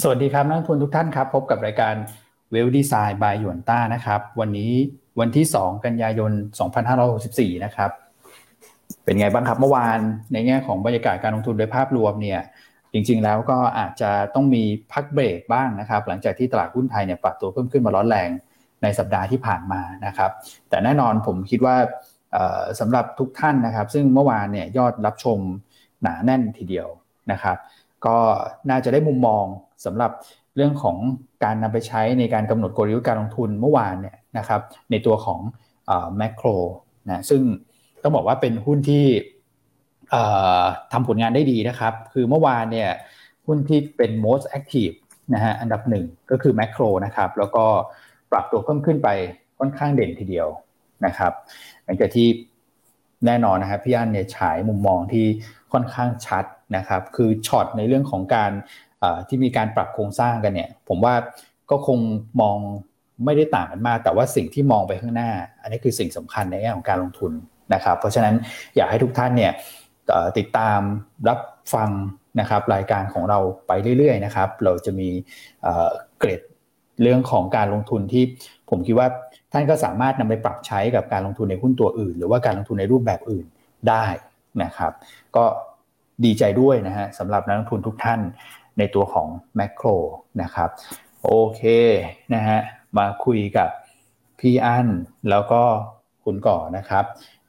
สวัสดีครับนักทุนทุกท่านครับ พบกับรายการเวลดีไซน์บายหยวนต้านะครับ วันนี้วันที่ 2 กันยายน 2564 นะครับ เป็นไงบ้างครับเมื่อวานในแง่ของบรรยากาศการลงทุนโดยภาพรวมเนี่ย จริงๆแล้วก็อาจจะต้องมีพักเบรกบ้างนะครับ หลังจากที่ตลาดหุ้นไทยเนี่ยปรับตัวเพิ่มขึ้นมาร้อนแรงในสัปดาห์ที่ผ่านมานะครับ แต่แน่นอนผมคิดว่าสำหรับทุกท่านนะครับ ซึ่งเมื่อวานเนี่ยยอดรับชมหนาแน่นทีเดียวนะครับ ก็น่าจะได้มุมมอง สำหรับเรื่องของการนำไปใช้ในการกำหนดกลยุทธ์การลงทุนเมื่อวานเนี่ยนะครับในตัวของแมคโครนะซึ่งต้องบอกว่าเป็นหุ้นที่ทำผลงานได้ดีนะครับ คือเมื่อวานเนี่ยหุ้นที่เป็น most active นะฮะอันดับหนึ่งก็คือแมคโครนะครับ แล้วก็ปรับตัวเพิ่มขึ้นไปค่อนข้างเด่นทีเดียวนะครับหลังจากที่แน่นอนนะครับพี่อันเนี่ยฉายมุมมองที่ค่อนข้างชัดนะครับ คือช็อตในเรื่องของการ ที่มีการปรับโครงสร้างกันเนี่ย ผมว่าก็คงมองไม่ได้ต่างกันมาก แต่ว่าสิ่งที่มองไปข้างหน้า อันนี้คือสิ่งสำคัญในแง่ของการลงทุนนะครับ เพราะฉะนั้นอยากให้ทุกท่านเนี่ยติดตามรับฟังนะครับรายการของเราไปเรื่อยๆนะครับ เราจะมีเกรดเรื่องของการลงทุนที่ผมคิดว่าท่านก็สามารถนำไปปรับใช้กับการลงทุนในหุ้นตัวอื่น หรือว่าการลงทุนในรูปแบบอื่นได้นะครับ ก็ดีใจด้วยนะฮะสำหรับนักลงทุนทุกท่าน ในตัวของแมคโครนะครับโอเคนะฮะมาคุยกับพี่อั้นแล้วก็คุณก่อนะครับ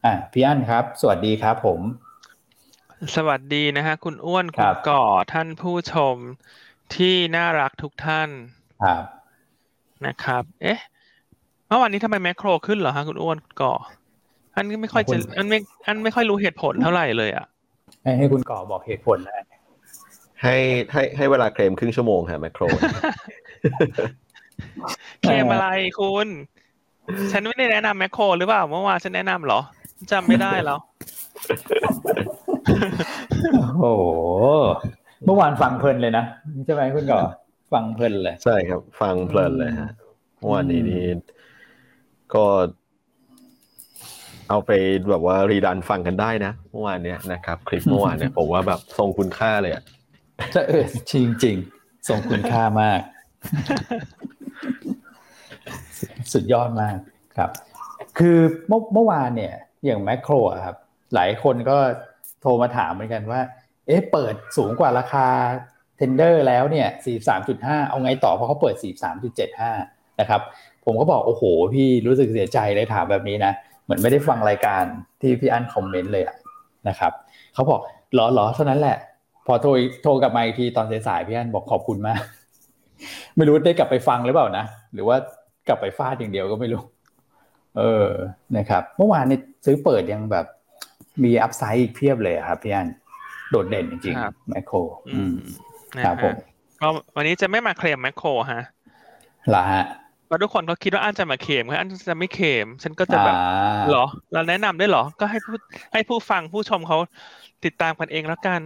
อะพี่อั้นครับ สวัสดีครับผม สวัสดีนะฮะคุณอ้วนคุณก่อท่านผู้ชมที่น่ารักทุกท่านครับนะครับ เอ๊ะเมื่อวานนี้ทำไมแมคโครขึ้นเหรอฮะคุณอ้วนก่อ อันไม่ค่อยจะอันไม่อันไม่ค่อยรู้เหตุผลเท่าไหร่เลยอะให้คุณก่อบอกเหตุผลนะ ให้ให้ให้เวลาเคลมครึ่งชั่วโมงค่ะแมคโครเคลมอะไรคุณ ฉันไม่ได้แนะนำแมคโครหรือเปล่าเมื่อวานฉันแนะนำเหรอจำไม่ได้แล้ว โอ้โห เมื่อวานฟังเพลินเลยนะใช่ไหมคุณก่อฟังเพลินเลย ใช่ครับ ฟังเพลินเลยฮะเมื่อวานนี้นี่ก็เอาไปแบบว่ารีดันฟังกันได้นะเมื่อวานเนี้ยนะครับ คลิปเมื่อวานเนี่ยผมว่าแบบทรงคุณค่าเลยอะ จะเออจริงจริงส่งคุณค่ามาก สุดยอดมากครับ คือเมื่อเมื่อวานเนี่ย อย่างแมคโครครับ หลายคนก็โทรมาถามเหมือนกันว่า เอ๊ะเปิดสูงกว่าราคา tender แล้วเนี่ย 43.5 เอาไงต่อเพราะเขาเปิด 43.75 นะครับ ผมก็บอกโอ้โห พี่รู้สึกเสียใจเลยถามแบบนี้นะ เหมือนไม่ได้ฟังรายการที่พี่อั้นคอมเมนต์เลยนะครับ เขาบอกหรอหรอเท่านั้นแหละ พอโทรโทรกลับมาอีกทีตอนสายๆพี่อั้นบอกขอบคุณมาก ไม่รู้ได้กลับไปฟังหรือเปล่านะ หรือว่ากลับไปฟาดอย่างเดียวก็ไม่รู้ เออนะครับ เมื่อวานนี้ซื้อเปิดยังแบบมีอัพไซด์อีกเพียบเลยครับพี่อันโดดเด่นจริงๆแมคโครครับผมก็วันนี้จะไม่มาเคลมแมคโครฮะละฮะเพราะทุกคนเขาคิดว่าอันจะมาเคลมอันจะไม่เคลมฉันก็จะแบบหรอ เราแนะนำได้หรอ ก็ให้ผู้ให้ผู้ฟังผู้ชมเขาติดตามกันเองแล้วกัน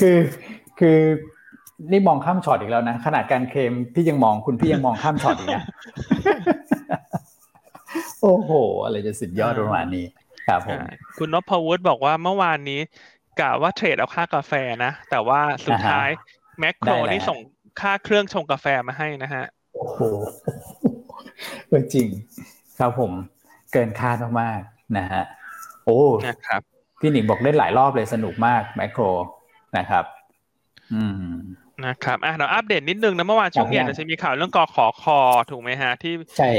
คือคือนี่มองข้ามช็อตอีกแล้วนะ ขนาดการเคลมพี่ยังมองคุณพี่ยังมองข้ามช็อตอีกนะโอ้โห อะไรจะสุดยอดประมาณนี้ครับผมคุณนพวุฒิบอกว่าเมื่อวานนี้กะว่าเทรดเอาค่ากาแฟนะ แต่ว่าสุดท้ายแมคโครนี่ส่งค่าเครื่องชงกาแฟมาให้นะฮะ โอ้โหจริง ครับผมเกินคาดมากๆนะฮะ โอ้นะครับ พี่หนิงบอกเล่นหลายรอบเลยสนุกมากแมคโครนะครับ อืมนะครับอะเราอัปเดตนิดนึงนะเมื่อวานช่วงเย็นจะมีข่าวเรื่องกอขอคอถูกไหมฮะ ที่ใช่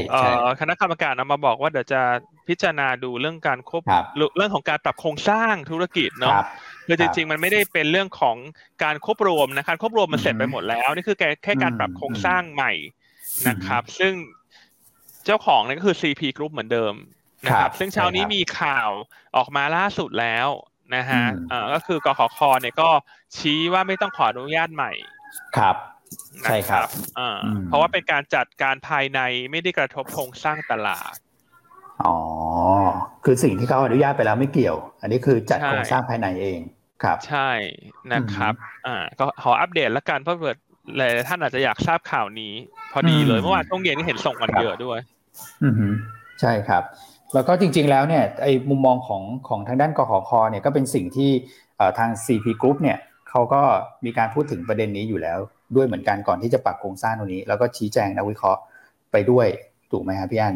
คณะกรรมการนำมาบอกว่าเดี๋ยวจะพิจารณาดูเรื่องการควบเรื่องของการปรับโครงสร้างธุรกิจเนาะคือจริงๆ มันไม่ได้เป็นเรื่องของการควบรวมนะการควบรวมมันเสร็จไปหมดแล้วนี่คือแค่การปรับโครงสร้างใหม่นะครับ ซึ่งเจ้าของนี่ก็คือ CP Group เหมือนเดิม นะครับ ซึ่งเช้านี้มีข่าวออกมาล่าสุดแล้วนะฮะอ่าก็คือกขคเนี่ยก็ชี้ว่าไม่ต้องขออนุญาตใหม่ครับใช่ครับอ่าเพราะว่าเป็นการจัดการภายในไม่ได้กระทบโครงสร้างตลาด อ๋อ คือสิ่งที่เขาอนุญาตไปแล้วไม่เกี่ยว อันนี้คือจัดโครงสร้างภายในเองครับ ใช่นะครับ อ่า ก็ขออัปเดตแล้วกันเพราะเกิดหลายท่านอาจจะอยากทราบข่าวนี้ พอดีเลยเมื่อวานช่วงเย็นก็เห็นส่งกันเยอะด้วย อือใช่ครับ แล้วก็จริงๆแล้วเนี่ยไอ้มุมมองของของทางด้านกขคเนี่ยก็เป็นสิ่งที่ทาง CP Group เนี่ยเขเขาก็มีการพูดถึงประเด็นนี้อยู่แล้ว ด้วยเหมือนกันก่อนที่จะปรับโครงสร้างตรงนี้ แล้วก็ชี้แจงนักวิเคราะห์ไปด้วยถูกไหมครับพี่อัน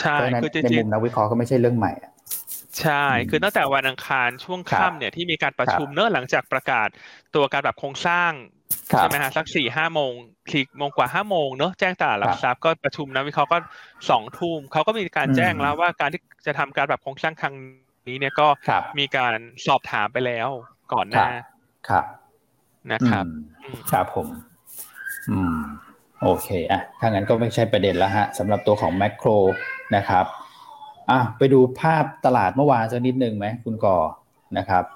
ใช่คือในมุมนักวิเคราะห์ก็ไม่ใช่เรื่องใหม่ใช่ คือตั้งแต่วันอังคารช่วงค่ำเนี่ยที่มีการประชุมเนอะหลังจากประกาศตัวการแบบโครงสร้าง ใช่ไหมฮะสักสี่ห้าโมงสี่โมงกว่าห้าโมงเนอะแจ้งตลาดหลักทรัพย์ก็ประชุมนะวิเคราะห์ก็สองทุ่มเขาก็มีการแจ้งแล้วว่าการที่จะทำการแบบโครงสร้างครั้งนี้เนี่ยก็มีการสอบถามไปแล้วก่อนหน้าครับนะครับครับผม อืม โอเคอะถ้างั้นก็ไม่ใช่ประเด็นแล้วฮะสำหรับตัวของแมคโครนะครับอะไปดูภาพตลาดเมื่อวานสักนิดหนึ่งไหมคุณก่อนะครับครับ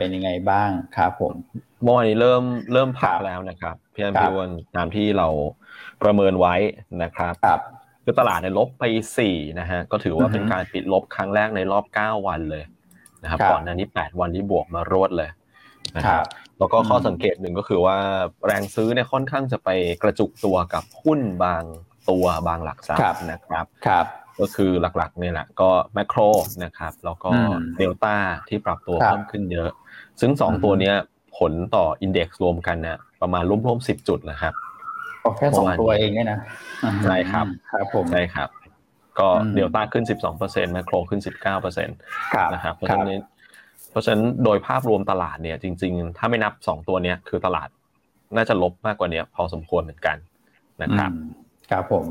เป็นยังไงบ้างครับผมเมื่อวานนี้เริ่มเริ่มพักแล้วนะครับพี่อันพี่วันตามที่เราประเมินไว้นะครับครับคือตลาดในลบไปสี่นะฮะก็ถือว่าเป็นการปิดลบครั้งแรกในรอบเก้าวันเลยนะครับก่อนหน้านี้แปดวันที่บวกมารวดเลยนะครับแล้วก็ข้อสังเกตหนึ่งก็คือว่าแรงซื้อเนี่ยค่อนข้างจะไปกระจุกตัวกับหุ้นบางตัวบางหลักทรัพย์นะครับครับ ก็คือหลักๆเนี่ยแหละก็แมคโครนะครับแล้วก็เดลต้าที่ปรับตัวเพิ่มขึ้นเยอะ ซึ่งสองตัวเนี้ยผลต่ออินเด็กซ์รวมกันเนี่ยประมาณร่วมๆสิบจุดนะครับแค่สองตัวเองเนี่ยนะใช่ครับครับผมใช่ครับ ก็เดลต้าขึ้นสิบสองเปอร์เซ็นต์แมคโครขึ้นสิบเก้าเปอร์เซ็นต์นะครับเพราะฉะนั้นเพราะฉะนั้นโดยภาพรวมตลาดเนี่ยจริง ๆ ถ้าไม่นับสองตัวเนี้ยคือตลาดน่าจะลบมากกว่านี้พอสมควรเหมือนกันนะครับ ครับผม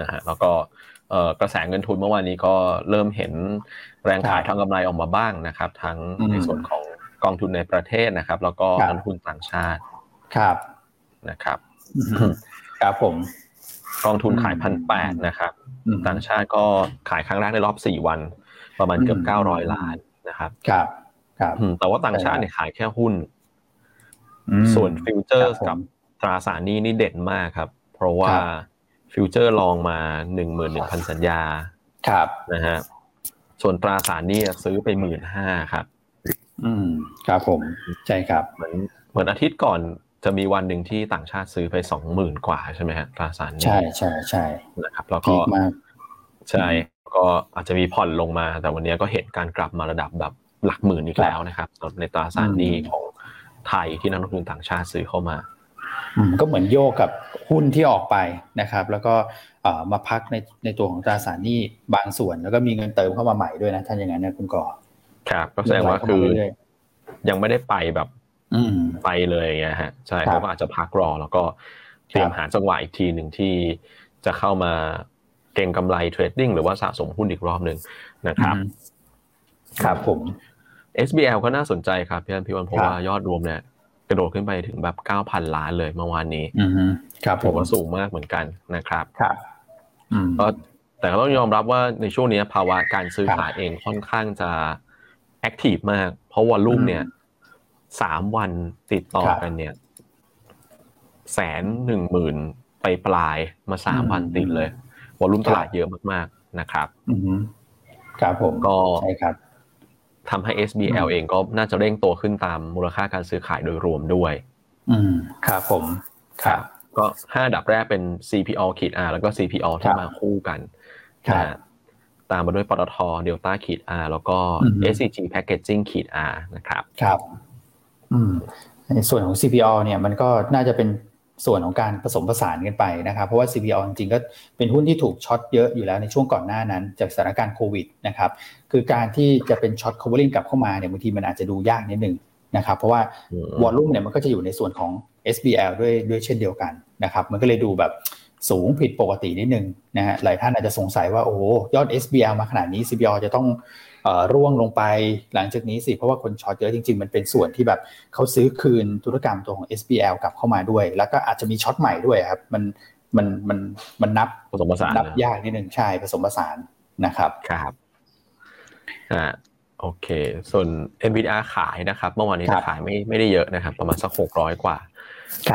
นะฮะแล้วก็ กระแสเงินทุนเมื่อวานนี้ก็เริ่มเห็นแรงขายทางกำไรออกมาบ้างนะครับ ทั้งในส่วนของกองทุนในประเทศนะครับ แล้วก็นักทุนต่างชาติครับนะครับ ครับผมกองทุนขายพันแปดนะครับ ต่างชาติก็ขายครั้งแรกในรอบสี่วัน ประมาณเกือบเก้าร้อยล้านนะครับครับครับแต่ว่าต่างชาติเนี่ยขายแค่หุ้น ส่วนฟิวเจอร์กับตราสารนี้นี่เด่นมากครับ เพราะว่า futures long มาหนึ่งหมื่นหนึ่งพันสัญญา ครับนะฮะส่วนตราสารนี่ซื้อไปหมื่นห้าครับ อืมครับผมใช่ครับ เหมือนเหมือนอาทิตย์ก่อนจะมีวันหนึ่งที่ต่างชาติซื้อไปสองหมื่นกว่าใช่ไหมฮะตราสารใช่ใช่ใช่นะครับ แล้วก็ใช่ก็อาจจะมีผ่อนลงมา แต่วันนี้ก็เห็นการกลับมาระดับแบบหลักหมื่นอีกแล้วนะครับในตราสารนี้ของไทยที่นักลงทุนต่างชาติซื้อเข้ามาก็เหมือนโยกกับ หุ้นที่ออกไปนะครับ แล้วก็มาพักในในตัวของตราสารหนี้บางส่วน แล้วก็มีเงินเติมเข้ามาใหม่ด้วยนะท่านอย่างนั้นนะคุณก่อครับก็แสดงว่าคือ ยังไม่ได้ไปแบบไปเลยไงฮะใช่เขาก็อาจจะพักรอ แล้วก็เตรียมหาจังหวะอีกทีหนึ่งที่จะเข้ามาเก่งกำไรเทรดดิ้งหรือว่าสะสมหุ้นอีกรอบหนึ่งนะครับ ครับผม SBL ก็น่าสนใจครับพี่อันพี่วันเพราะว่ายอดรวมเนี่ย กระโดดขึ้นไปถึงแบบเก้าพันล้านเลยเมื่อวานนี้ครับผมว่าสูงมากเหมือนกันนะครับครับก็แต่ก็ต้องยอมรับว่าในช่วงนี้ภาวะการซื้อขายเองค่อนข้างจะแอคทีฟมาก เพราะวอลลุ่มเนี่ยสามวันติดต่อกันเนี่ยแสนหนึ่งหมื่นไปปลายมาสามวันติดเลยวอลลุ่มตลาดเยอะมากๆนะครับครับผมก็ใช่ครับ ทำให้ SBL เองก็น่าจะเร่งตัวขึ้นตามมูลค่าการซื้อขายโดยรวมด้วย อืมครับผมครับก็ห้าดับแรกเป็น CPO ขีด R แล้วก็ CPO ที่มาคู่กันนะตามมาด้วยปตทเดลต้าขีด R แล้วก็ SCG Packaging ขีด R นะครับ ครับ อืมในส่วนของ CPO เนี่ยมันก็น่าจะเป็น ส่วนของการผสมผสานกันไปนะครับ เพราะว่า CPO จริงๆก็เป็นหุ้นที่ถูกช็อตเยอะอยู่แล้วในช่วงก่อนหน้านั้น จากสถานการณ์โควิดนะครับคือการที่จะเป็นช็อต covering กลับเข้ามาเนี่ยบางทีมันอาจจะดูยากนิดนึงนะครับเพราะว่าวอลลุ่มเนี่ยมันก็จะอยู่ในส่วนของ SBL ด้วยด้วยเช่นเดียวกันนะครับมันก็เลยดูแบบสูงผิดปกตินิดนึงนะฮะหลายท่านอาจจะสงสัยว่าโอ้ยอด SBL มาขนาดนี้ CBL จะต้อง ร่วงลงไปหลังจากนี้สิ เพราะว่าคนช็อตเยอะจริง ๆ มันเป็นส่วนที่แบบเขาซื้อคืนธุรกรรมตัวของ SBL กลับเข้ามาด้วย แล้วก็อาจจะมีช็อตใหม่ด้วยครับ มันมันมันมันนับผสมผสานนับยากนิดนึงใช่ผสมผสานนะครับครับอ่าโอเค ส่วน NVDR ขายนะครับ เมื่อวานนี้ขายไม่ไม่ได้เยอะนะครับ ประมาณสักหกร้อยกว่า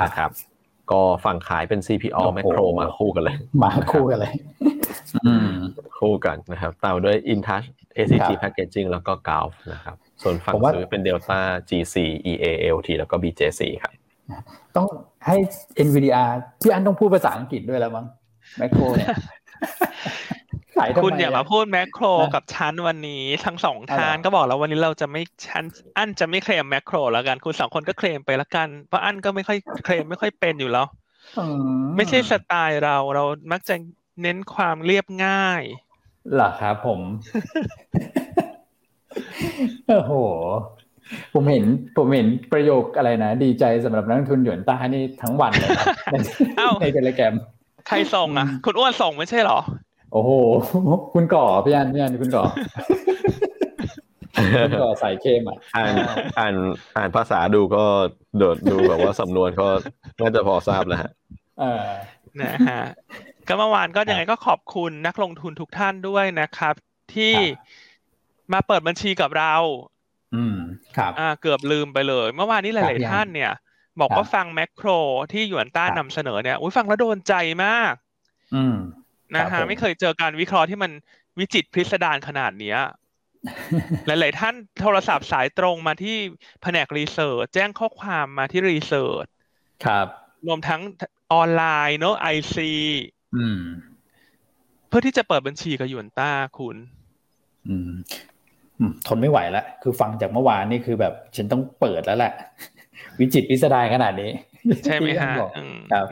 นะครับ ก็ฝั่งขายเป็น CPO แมคโครมาคู่กันเลย มาคู่กันเลยคู่กันนะครับตามด้วย InTouch ACG Packaging แล้วก็ Gulf นะครับ ส่วนฝั่งซื้อเป็น Delta GC EALT แล้วก็ BJC ครับต้องให้ NVIDIA พี่อันต้องพูดภาษาอังกฤษด้วยแล้วมั้งแมคโครเนี่ยขายทำไมคุณอย่ามาพูดแมคโครกับชั้นวันนี้ทั้งสองทานก็บอกแล้ววันนี้เราจะไม่ชั้นอันจะไม่เคลมแมคโครแล้วกันคุณสองคนก็เคลมไปละกันเพราะอันก็ไม่ค่อยเคลมไม่ค่อยเป็นอยู่แล้วไม่ใช่สไตล์เราเรามักจะเน้นความเรียบง่ายเหรอครับผม โอ้โห ผมเห็น ผมเห็นประโยคอะไรนะ ดีใจสำหรับนักทุนหยวนต้านี่ทั้งวันเลยครับในเทเลแกรมใครส่งอะ คุณอ้วนส่งไม่ใช่หรอ โอ้โห คุณก่อพี่อันพี่อันคุณก่อคุณก่อใส่เข้มอะ อ่านอ่านอ่านภาษาดูก็โดดดูแบบว่าสำนวนก็น่าจะพอทราบแล้วฮะเออนะฮะ ก็เมื่อวานก็ยังไงก็ขอบคุณนักลงทุนทุกท่านด้วยนะครับ ที่มาเปิดบัญชีกับเรา อืมครับอ่าเกือบลืมไปเลย เมื่อวานนี้หลาย ๆ ท่านเนี่ย บอกว่าฟังแมคโครที่หยวนต้านำเสนอเนี่ยอุ้ยฟังแล้วโดนใจมาก อืมนะฮะไม่เคยเจอการวิเคราะห์ที่มันวิจิตพิสดารขนาดเนี้ยหลาย ๆ ท่านโทรศัพท์สายตรงมาที่แผนกรีเสิร์ชแจ้งข้อความมาที่รีเสิร์ชครับ รวมทั้งออนไลน์เนอะไอซี อืม เพื่อที่จะเปิดบัญชีกับหยวนต้าคุณ อืมทนไม่ไหวแล้วคือฟังจากเมื่อวานนี่คือแบบ ฉันต้องเปิดแล้วแหละ วิจิตพิสดารขนาดนี้ ใช่ไหมฮะ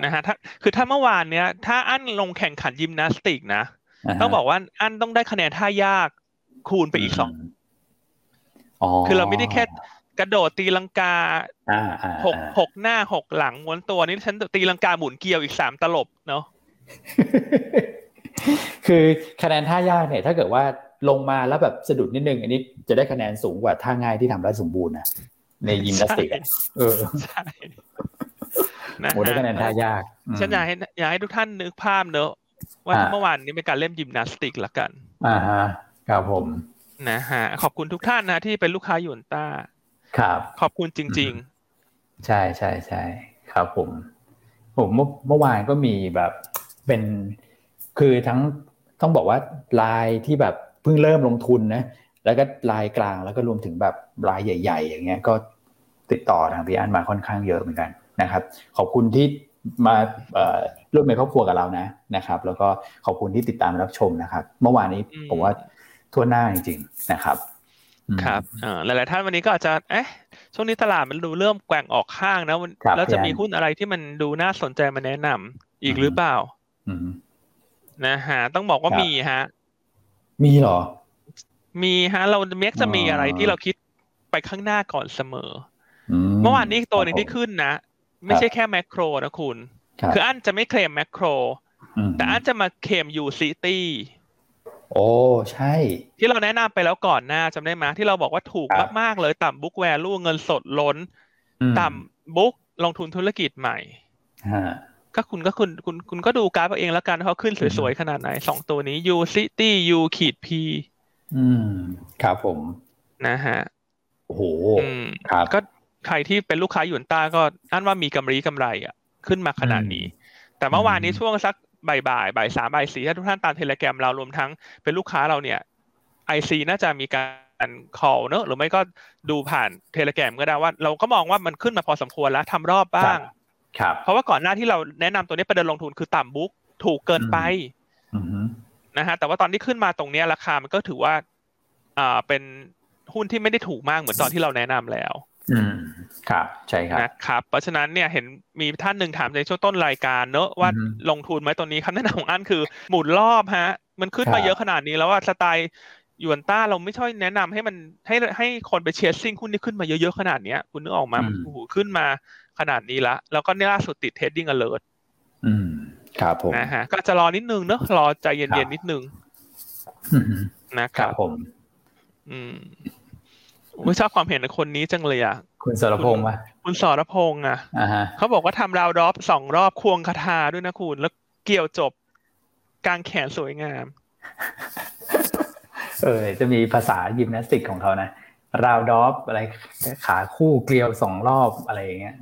นะฮะถ้าคือถ้าเมื่อวานเนี้ย ถ้าอั้นลงแข่งขันยิมนาสติกนะต้องบอกว่าอั้นต้องได้คะแนนท่ายากคูณไปอีกสองคือเราไม่ได้แค่กระโดดตีลังกาหกหกหน้าหกหลังม้วนตัวนี่ฉันตีลังกาหมุนเกลียวอีกสามตลบเนาะ คือคะแนนท่ายากเนี่ย ถ้าเกิดว่าลงมาแล้วแบบสะดุดนิดนึง อันนี้จะได้คะแนนสูงกว่าท่าง่ายที่ทำได้สมบูรณ์นะในยิมนาสติกเออใช่นะโอ้ได้คะแนนท่ายากฉันอยากให้อยากให้ทุกท่านนึกภาพเนอะว่าเมื่อวานนี้เป็นการเล่นยิมนาสติกละกัน อ่าฮะครับผมนะฮะขอบคุณทุกท่านนะที่เป็นลูกค้าหยวนต้า ครับ ขอบคุณจริง ๆ ใช่ใช่ใช่ครับผม ผมเมื่อเมื่อวานก็มีแบบ เป็นคือทั้งต้องบอกว่าลายที่แบบเพิ่งเริ่มลงทุนนะแล้วก็ลายกลางแล้วก็รวมถึงแบบรายใหญ่ ๆ อย่างเงี้ยก็ติดต่อทางพี่อันมาค่อนข้างเยอะเหมือนกันนะครับ ขอบคุณที่มาร่วมในครอบครัวกับเรานะนะครับ แล้วก็ขอบคุณที่ติดตามรับชมนะครับ เมื่อวานนี้ผมว่าทั่วหน้าจริง ๆ นะครับครับหลายๆท่านวันนี้ก็อาจจะเอ๊ะช่วงนี้ตลาดมันดูเริ่มแกว่งออกข้างนะแล้วจะมีหุ้นอะไรที่มันดูน่าสนใจมาแนะนำอีกหรือเปล่า นะฮะต้องบอกว่ามีฮะ มีเหรอ มีฮะ เราเม็กจะมีอะไรที่เราคิดไปข้างหน้าก่อนเสมอเมื่อวานนี้ตัวหนึ่งที่ขึ้นนะ ไม่ใช่แค่แมคโครนะคุณ คืออันจะไม่เคลมแมคโคร แต่อันจะมาเคลมยูซิตี้โอ้ ใช่ ที่เราแนะนำไปแล้วก่อนหน้าจำได้ไหมที่เราบอกว่าถูกมาก ๆ เลยต่ำบุ๊กแวลูเงินสดล้น ต่ำบุ๊กลงทุนธุรกิจใหม่ ก็คุณก็คุณคุณคุณก็ดูกราฟเองแล้วกันเขาขึ้นสวยๆขนาดไหนสองตัวนี้ U City U ขีด P อืม ครับผม นะฮะ โอ้โหครับ ก็ใครที่เป็นลูกค้าหยวนต้าก็อั้นว่ามีกำไรกำไร อะ ขึ้นมาขนาดนี้ แต่เมื่อวานนี้ช่วงสักบ่ายบ่ายบ่ายสามบ่ายสี่ถ้าทุกท่านตาม Telegram เรารวมทั้งเป็นลูกค้าเราเนี่ย IC น่าจะมีการ call เนอะหรือไม่ก็ดูผ่าน Telegram ก็ได้ว่า เราก็มองว่ามันขึ้นมาพอสมควรแล้วทำรอบบ้างครับ เพราะว่าก่อนหน้าที่เราแนะนำตัวนี้ประเด็นลงทุนคือต่ำ bookถูกเกินไปนะฮะแต่ว่าตอนที่ขึ้นมาตรงนี้ราคามันก็ถือว่าอ่าเป็นหุ้นที่ไม่ได้ถูกมากเหมือนตอนที่เราแนะนำแล้ว อืมครับ ใช่ครับนะครับ เพราะฉะนั้นเนี่ยเห็นมีท่านหนึ่งถามในช่วงต้นรายการเนอะว่าลงทุนไหมตัวนี้คำแนะนำของอันคือหมุนรอบฮะ มันขึ้นมาเยอะขนาดนี้แล้วว่าสไตล์ยวนต้าเราไม่ช่วยแนะนำให้มันให้ให้คนไปเชียร์ซิ่งหุ้นที่ขึ้นมาเยอะๆขนาดเนี้ยคุณนึกออกมาโอ้โหขึ้นมา ขนาดนี้ละ แล้วก็เนี่ยล่าสุดติด trading alertอืม ครับผมนะฮะก็จะรอนิดนึงเนอะรอใจเย็นๆนิดนึงนะครับผม อืมไม่ชอบความเห็นในคนนี้จังเลยอะ คุณสรพงษ์ปะคุณสรพงษ์อะอ่าฮะเขาบอกว่าทำ round-off สองรอบควงคาถาด้วยนะคุณแล้วเกี่ยวจบกลางแขนสวยงาม เออ จะมีภาษายิมนาสติกของเขานะ round-off อะไรขาคู่เกลียวสองรอบอะไรอย่างเงี้ย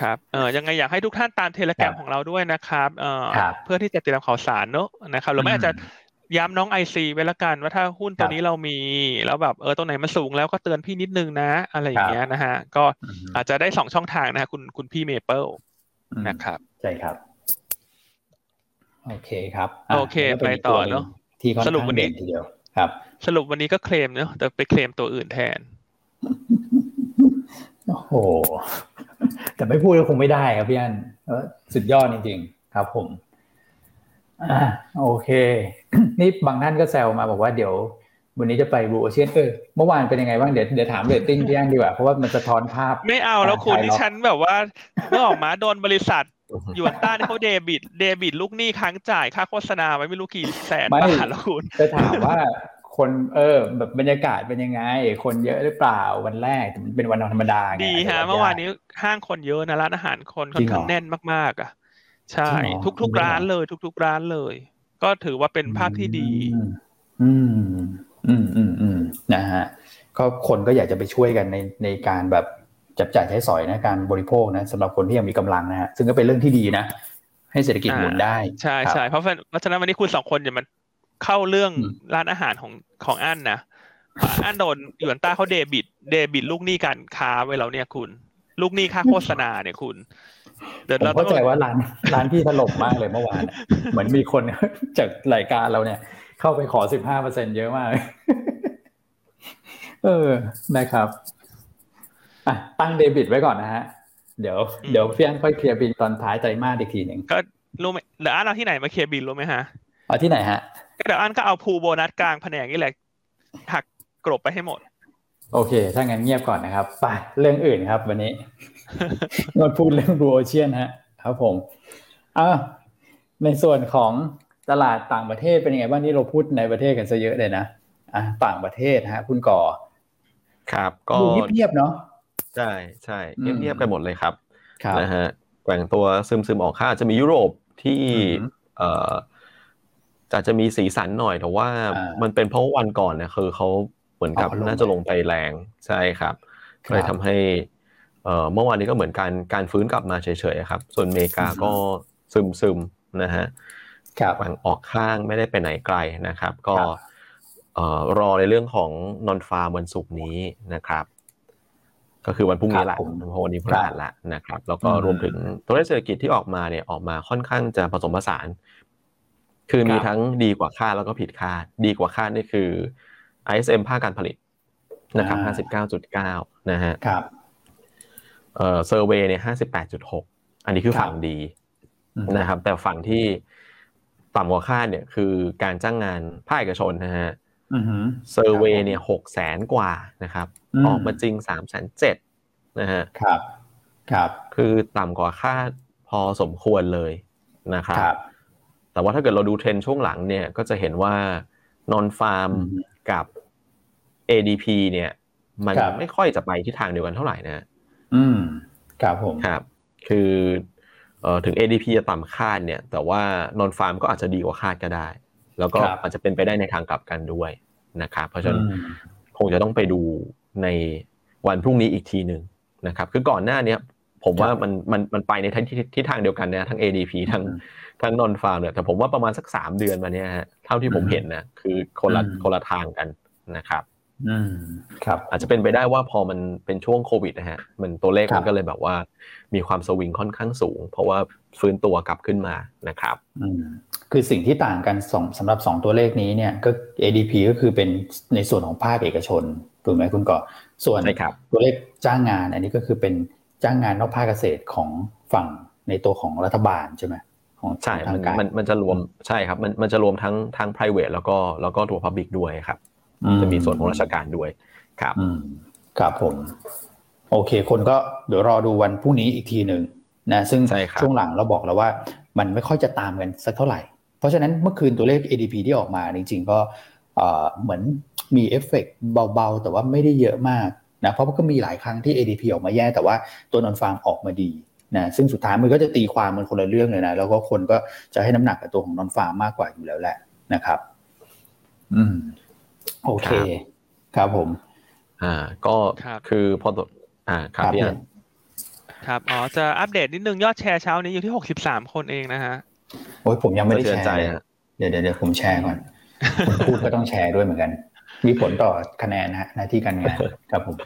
ครับเออยังไงอยากให้ทุกท่านตาม Telegram ของเราด้วยนะครับเออเพื่อที่จะติดตามข่าวสารเนอะนะครับหรือไม่อาจจะย้ำน้อง IC ไว้ละกันว่าถ้าหุ้นตัวนี้เรามีแล้วแบบเออตัวไหนมันสูงแล้วก็เตือนพี่นิดนึงนะ อะไรอย่างเงี้ยนะฮะ ก็อาจจะได้สองช่องทางนะฮะคุณคุณพี่เมเปิลนะครับใช่ครับ โอเคครับ โอเคไปต่อเนาะที่ค่อนข้างเด่นทีเดียว ครับ สรุปวันนี้ก็เคลมเนาะแต่ไปเคลมตัวอื่นแทน โอ้โห แต่ไม่พูดก็คงไม่ได้ครับพี่อันสุดยอดจริงๆ ครับผมอ่าโอเค นี่บางท่านก็แซวมาบอกว่าเดี๋ยววันนี้จะไปบูโอเชียนเออเมื่อวานเป็นยังไงบ้างเดี๋ยวเดี๋ยวถามเรตติ้งพี่อันดีกว่าเพราะว่ามันสะท้อนภาพ ไม่เอาแล้วคุณที่ฉันแบบว่าเมื่อออกมาโดนบริษัท ยวนต้าเขาเดบิตเดบิตลูกหนี้ค้างจ่ายค่าโฆษณาไว้ไม่รู้กี่แสนบาทแล้วคุณจะถามว่าคนเออแบบบรรยากาศเป็นยังไง คนเยอะหรือเปล่าวันแรกมันเป็นวันธรรมดาดีฮะเมื่อวานนี้ห้างคนเยอะนะร้านอาหารคนค่อนข้างแน่นมากๆอะใช่ ทุกๆร้านเลย ทุก ๆ ร้านเลย ก็ถือว่าเป็นภาพที่ดี อืม อืมอืมอืมนะฮะก็คนก็อยากจะไปช่วยกันในในการแบบ จับจ่ายใช้สอยนะการบริโภคนะสำหรับคนที่ยังมีกำลังนะฮะซึ่งก็เป็นเรื่องที่ดีนะ ให้เศรษฐกิจหมุนได้ใช่ใช่เพราะเพราะฉะนั้นวันนี้คุณสองคนอย่ามันเข้าเรื่องร้านอาหารของของอันนะอันโดนยวนต้าเขาเดบิตเดบิตลูกหนี้การค้าไว้แล้วเนี่ยคุณ ลูกหนี้ค่าโฆษณาเนี่ยคุณเดี๋ยวเราเข้าใจว่าร้านร้านที่ถล่มมากเลยเมื่อวาน เหมือนมีคนจากรายการเราเนี่ย เข้าไปขอสิบห้าเปอร์เซ็นเยอะมาก เออนะครับ อะตั้งเดบิตไว้ก่อนนะฮะ เดี๋ยวเดี๋ยวพี่อันค่อยเคลียร์บินตอนท้ายไตรมาสอีกทีหนึ่งก็รู้ไหมเดี๋ยวอันเอาที่ไหนมาเคลียร์บินรู้ไหมฮะเอาที่ไหนฮะเดี๋ยวอันก็เอาพูโบนัสกลางแผนกนี่แหละหักกรบไปให้หมด โอเค ถ้างั้นเงียบก่อนนะครับไปเรื่องอื่นครับ วันนี้มาพูดเรื่องบลูโอเชียนฮะ ครับผมอ่าในส่วนของตลาดต่างประเทศเป็นยังไงบ้างนี่เราพูดในประเทศกันซะเยอะเลยนะอ่าต่างประเทศฮะ คุณก่อ ครับ ก็เงียบเนาะ ใช่ใช่เงียบๆกันหมดเลยครับนะฮะแกว่งตัวซึมซึมออกค่าจะมียุโรปที่เอ่อจะจะมีสีสันหน่อยแต่ว่ามันเป็นเพราะวันก่อนเนี่ยคือเขาเหมือนกับน่าจะลงไปแรงใช่ครับเลยทำให้เมื่อวานนี้ก็เหมือนการการฟื้นกลับมาเฉยๆครับ ส่วนอเมริกาก็ซึมซึมนะฮะแกว่งออกข้างไม่ได้ไปไหนไกลนะครับ ก็รอในเรื่องของนอนฟาร์มวันศุกร์นี้นะครับ ก็คือวันพรุ่งนี้แหละเพราะวันนี้พฤหัสละนะครับ แล้วก็รวมถึงตัวเลขเศรษฐกิจที่ออกมาเนี่ยออกมาค่อนข้างจะผสมผสาน คือมีทั้งดีกว่าคาดแล้วก็ผิดคาด ดีกว่าคาดนี่คือ ISM ภาคการผลิตนะครับ59.9 นะฮะครับเอ่อ survey เนี่ย58.6 อันนี้คือฝั่งดีนะครับ แต่ฝั่งที่ต่ำกว่าคาดเนี่ยคือการจ้างงานภาคเอกชนนะฮะ survey เนี่ยหกแสนกว่านะครับ ออกมาจริงสามแสนเจ็ดนะฮะครับ ครับ คือต่ำกว่าคาดพอสมควรเลยนะครับแต่ว่าถ้าเกิดเราดูเทรนช่วงหลังเนี่ยก็จะเห็นว่า nonfarm กับ ADP เนี่ย มันไม่ค่อยจะไปที่ทางเดียวกันเท่าไหร่นะ อืมครับผมครับ คือเอ่อถึง ADP จะต่ำคาดเนี่ย แต่ว่านอนฟาร์มก็อาจจะดีกว่าคาดก็ได้ แล้วก็อาจจะเป็นไปได้ในทางกลับกันด้วย นะครับเพราะฉะนั้นคงจะต้องไปดูในวันพรุ่งนี้อีกทีหนึ่งนะครับ คือก่อนหน้าเนี้ยผมว่ามันมันมันไปในทิศทางเดียวกันนะทั้ง ADP ทั้งทั้งนอนฟาร์มเนี่ยแต่ผมว่าประมาณสักสามเดือนมาเนี้ยฮะเท่าที่ผมเห็นนะคือคนละคนละทางกันนะครับอืม ครับ อาจจะเป็นไปได้ว่าพอมันเป็นช่วงโควิดนะฮะ มันตัวเลขมันก็เลยแบบว่า มีความสวิงค่อนข้างสูง เพราะว่าฟื้นตัวกลับขึ้นมานะครับอืมคือสิ่งที่ต่างกันสองสำหรับสองตัวเลขนี้เนี่ยก็ ADP ก็คือเป็นในส่วนของภาคเอกชนถูกไหมคุณก่อส่วนตัวเลขจ้างงาน อันนี้ก็คือเป็นจ้างงานนอกภาคเกษตรของฝั่งในตัวของรัฐบาลใช่ไหมของใช่มันมันมันจะรวมใช่ครับ มันมันจะรวมทั้งทั้ง private แล้วก็แล้วก็ตัว public ด้วยครับ จะมีส่วนของราชการด้วยครับครับผม โอเค คนก็เดี๋ยวรอดูวันพรุ่งนี้อีกทีหนึ่งนะซึ่งช่วงหลังเราบอกแล้วว่า มันไม่ค่อยจะตามกันสักเท่าไหร่ เพราะฉะนั้นเมื่อคืนตัวเลข ADP ที่ออกมาจริงๆก็เหมือนมีเอฟเฟกเบาๆ แต่ว่าไม่ได้เยอะมากนะเพราะว่าก็มีหลายครั้งที่ ADP ออกมาแย่ แต่ว่าตัวนอนฟาร์มออกมาดีนะซึ่งสุดท้ายมันก็จะตีความมันคนละเรื่องเลยนะแล้วก็คนก็จะให้น้ำหนักกับตัวของนอนฟาร์มมากกว่าอยู่แล้วแหละนะครับ อืม โอเค ครับผม อ่า ก็คือพอตัวอ่าครับพี่ครับ อ๋อ จะอัปเดตนิดนึงยอดแชร์เช้านี้อยู่ที่หกสิบสามคนเองนะฮะ โอ้ยผมยังไม่ได้แชร์เดี๋ยวเดี๋ยวผมแชร์ก่อนคนพูดก็ต้องแชร์ด้วยเหมือนกัน มีผลต่อคะแนนนะฮะหน้าที่การงานครับผม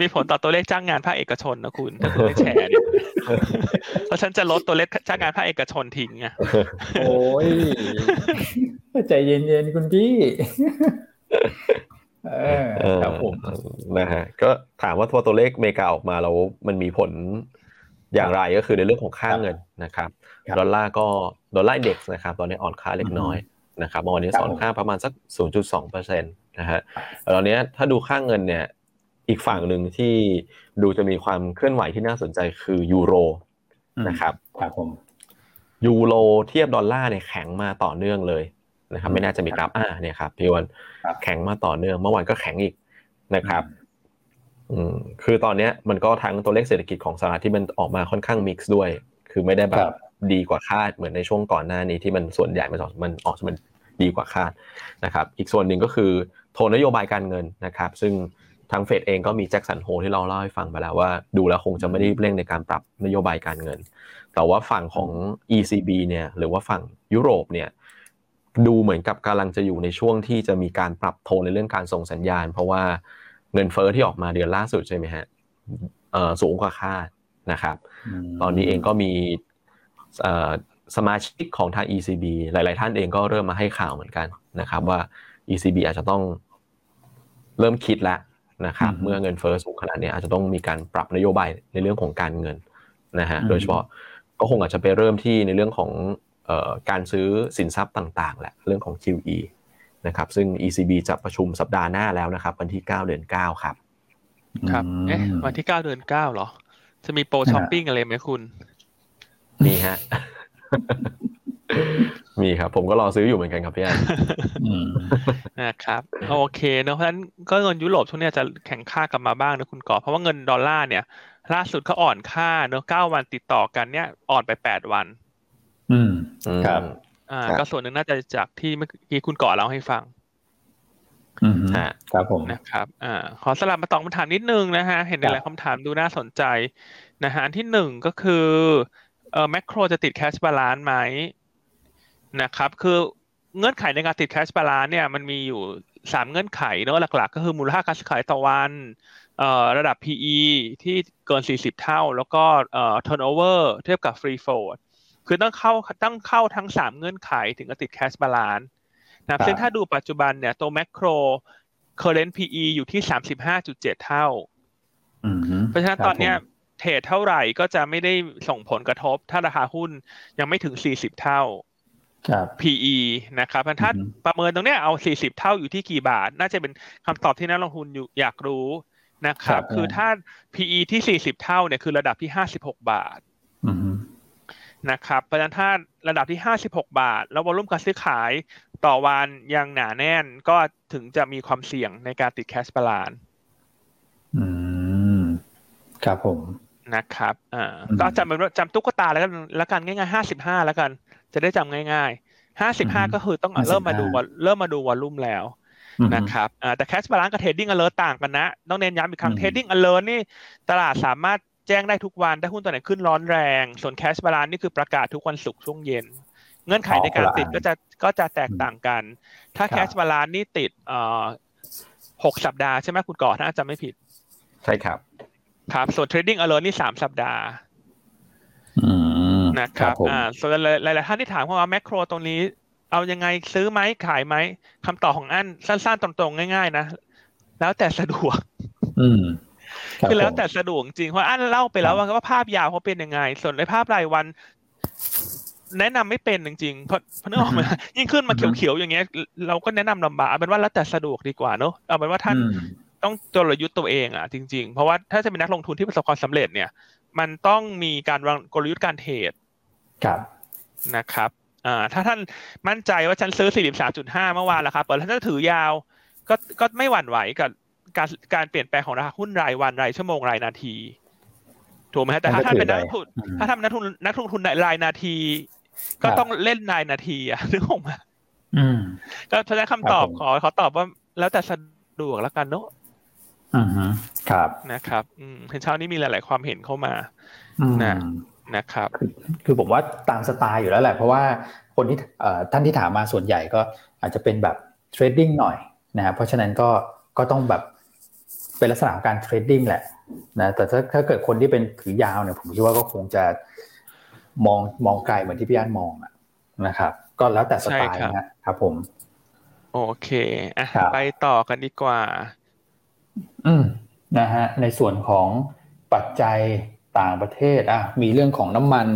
มีผลต่อตัวเลขจ้างงานภาคเอกชนนะคุณถ้าคุณไม่แชร์เนี่ยเพราะฉันจะลดตัวเลขจ้างงานภาคเอกชนทิ้งไงโอ้ยใจเย็นๆคุณพี่เออครับผมนะฮะก็ถามว่าพอตัวเลขเมกาออกมาแล้วมันมีผลอย่างไรก็คือในเรื่องของค่าเงินนะครับดอลลาร์ก็ dollar index นะครับ ตอนนี้อ่อนค่าเล็กน้อย นะครับวันนี้อ่อนค่าประมาณสัก 0.2เปอร์เซ็นต์นะฮะตอนนี้ถ้าดูค่าเงินเนี่ยอีกฝั่งหนึ่งที่ดูจะมีความเคลื่อนไหวที่น่าสนใจคือยูโรนะครับครับผมยูโรเทียบดอลลาร์เนี่ยแข็งมาต่อเนื่องเลยนะครับ ไม่น่าจะมีกราฟอ่าเนี่ยครับพี่อั้นแข็งมาต่อเนื่อง เมื่อวานก็แข็งอีกนะครับอืมคือตอนเนี้ยมันก็ทั้งตัวเลขเศรษฐกิจของสหรัฐที่มันออกมาค่อนข้าง mix ด้วย คือไม่ได้แบบ ดีกว่าคาดเหมือนในช่วงก่อนหน้านี้ที่มันส่วนใหญ่มันออกมันออกมันดีกว่าคาดนะครับอีกส่วนหนึ่งก็คือโทนนโยบายการเงินนะครับ ซึ่งทางเฟดเองก็มีแจ็คสันโฮที่เราเล่าให้ฟังไปแล้วว่า ดูแล้วคงจะไม่ได้เร่งในการปรับนโยบายการเงิน แต่ว่าฝั่งของ ECB เนี่ยหรือว่าฝั่งยุโรปเนี่ยดูเหมือนกับกำลังจะอยู่ในช่วงที่จะมีการปรับโทนในเรื่องการส่งสัญญาณ เพราะว่าเงินเฟอ้อที่ออกมาเดือนล่าสุดใช่ไหมฮะสูงกว่าคาดนะครับ ตอนนี้เองก็มี สมาชิกของทาง ECB หลาย ๆ ท่านเองก็เริ่มมาให้ข่าวเหมือนกันนะครับว่า ECB อาจจะต้องเริ่มคิดแล้วนะครับเมื่อเงินเฟ้อสูงขนาดนี้อาจจะต้องมีการปรับนโยบายในเรื่องของการเงินนะฮะโดยเฉพาะก็คงอาจจะไปเริ่มที่ในเรื่องของการซื้อสินทรัพย์ต่างๆแหละเรื่องของ QE นะครับซึ่ง ECB จะประชุมสัปดาห์หน้าแล้วนะครับวันที่ 9 เดือน 9 ครับ ครับเอ๊ะวันที่ 9 เดือน 9 เหรอ จะมีโปรช้อปปิ้งอะไรไหมคุณ มีฮะ มีครับ ผมก็รอซื้ออยู่เหมือนกันครับพี่อันนะครับโอเคเนาะเพราะฉะนั้นก็เงินยุโรปช่วงนี้จะแข็งค่ากลับมาบ้างนะคุณก่อเพราะว่าเงินดอลลาร์เนี่ย ล่าสุดเขาอ่อนค่าเนาะเก้าวันติดต่อกันเนี่ย อ่อนไปแปดวัน อืมครับอ่าก็ส่วนหนึ่งน่าจะจากที่เมื่อกี้คุณก่อเล่าให้ฟังอืมครับผมนะครับอ่าขอสลับมาตอบคำถามนิดนึงนะฮะ เห็นในหลายคำถามดูน่าสนใจนะฮะที่หนึ่งก็คือ เอ่อแมคโครจะติด cash balance ไหมนะครับ คือเงื่อนไขในการติด cash balance เนี่ยมันมีอยู่สามเงื่อนไขเนอะหลัก ๆ ก็คือมูลค่าการซื้อขายต่อวันเอ่อระดับ PE ที่เกิน 40 เท่า แล้วก็เอ่อ turnover เทียบกับ free float คือต้องเข้าต้องเข้าทั้งสามเงื่อนไขถึงจะติด cash balance นะซึ่งถ้าดูปัจจุบันเนี่ยตัว Makro current PE อยู่ที่ 35.7 เท่า เพราะฉะนั้นตอนเนี้ย trade เท่าไหร่ก็จะไม่ได้ส่งผลกระทบ ถ้าราคาหุ้นยังไม่ถึง 40 เท่า PE นะครับถ้าประเมินตรงนี้เอา 40 เท่าอยู่ที่กี่บาท น่าจะเป็นคำตอบที่นักลงทุนอยู่อยากรู้นะครับ คือถ้า PE ที่ 40 เท่าเนี่ยคือระดับที่ 56 บาทนะครับเพราะฉะนั้นถ้าระดับที่ 56 บาท แล้ว volume การซื้อขายต่อวันยังหนาแน่นก็ถึงจะมีความเสี่ยงในการติดแคชบาลานอืม ครับผม นะครับอ่าก็จำเป็นว่าจำตุ๊กตาแล้วกันแล้วกันง่ายๆห้าสิบห้าแล้วกัน จะได้จำง่ายๆห้าสิบห้าก็คือต้องเริ่มมาดูเริ่มมาดู volume แล้วนะครับอ่าแต่ cash balance กับ trading alert ต่างกันนะ ต้องเน้นย้ำอีกครั้ง trading alert นี่ตลาดสามารถแจ้งได้ทุกวันถ้าหุ้นตัวไหนขึ้นร้อนแรง ส่วน cash balance นี่คือประกาศทุกวันศุกร์ช่วงเย็น เงื่อนไขในการติดก็จะก็จะแตกต่างกัน ถ้า cash balance นี่ติดเอ่อหกสัปดาห์ใช่ไหมคุณก่อถ้าจำไม่ผิด ใช่ครับ ครับ ส่วน trading alert นี่สามสัปดาห์นะครับอ่าส่วนหลาย ๆ ท่านที่ถามว่าแมคโครตรงนี้ เอายังไงซื้อไหมขายไหมคำตอบของอันสั้น ๆ ตรง ๆ ง่าย ๆ นะ แล้วแต่สะดวกคือแล้วแต่สะดวกจริงเพราะอันเล่าไปแล้วว่าภาพยาวเขาเป็นยังไง ส่วนในภาพรายวัน แนะนำไม่เป็นจริงๆเพราะเพราะนึกออกมายิ่งขึ้นมาเขียวๆอย่างเงี้ย เราก็แนะนำลำบากเป็นว่าแล้วแต่สะดวกดีกว่าเนอะเอาเป็นว่าท่าน ต้องจรยุทธ์ตัวเองอะจริง ๆ เพราะว่าถ้าจะเป็นนักลงทุนที่ประสบความสำเร็จเนี่ย มันต้องมีการวางกลยุทธ์การเทรดครับนะครับอ่าถ้าท่านมั่นใจว่าฉันซื้อ 43.5 เมื่อวานแล้วครับเปิดแล้วถ้าถือยาว ก็ก็ไม่หวั่นไหวกับการการเปลี่ยนแปลงของราคาหุ้นรายวันรายชั่วโมงรายนาทีถูกไหมแต่ถ้าท่านเป็นนักทุนถ้าท่านนักทุนนักลงทุนรายนาที ก็ต้องเล่นรายนาทีอะนึกออกมาก็เพราะฉะนั้นคำตอบขอเขาตอบว่าแล้วแต่สะดวกแล้วกันเนอะ อือฮึครับนะครับอืมเห็นเช้านี้มีหลาย ๆ ความเห็นเข้ามานะนะครับ คือผมว่าตามสไตล์อยู่แล้วแหละ เพราะว่าคนที่ท่านที่ถามมาส่วนใหญ่ก็อาจจะเป็นแบบ trading หน่อยนะเพราะฉะนั้นก็ก็ต้องแบบเป็นลักษณะของการ trading แหละนะแต่ถ้าถ้าเกิดคนที่เป็นถือยาวเนี่ยผมคิดว่าก็คงจะมองมองไกลเหมือนที่พี่อันมองนะครับ ก็แล้วแต่สไตล์นะครับผม โอเคอะไปต่อกันดีกว่า อืมนะฮะในส่วนของปัจจัยต่างประเทศอะมีเรื่องของน้ำมัน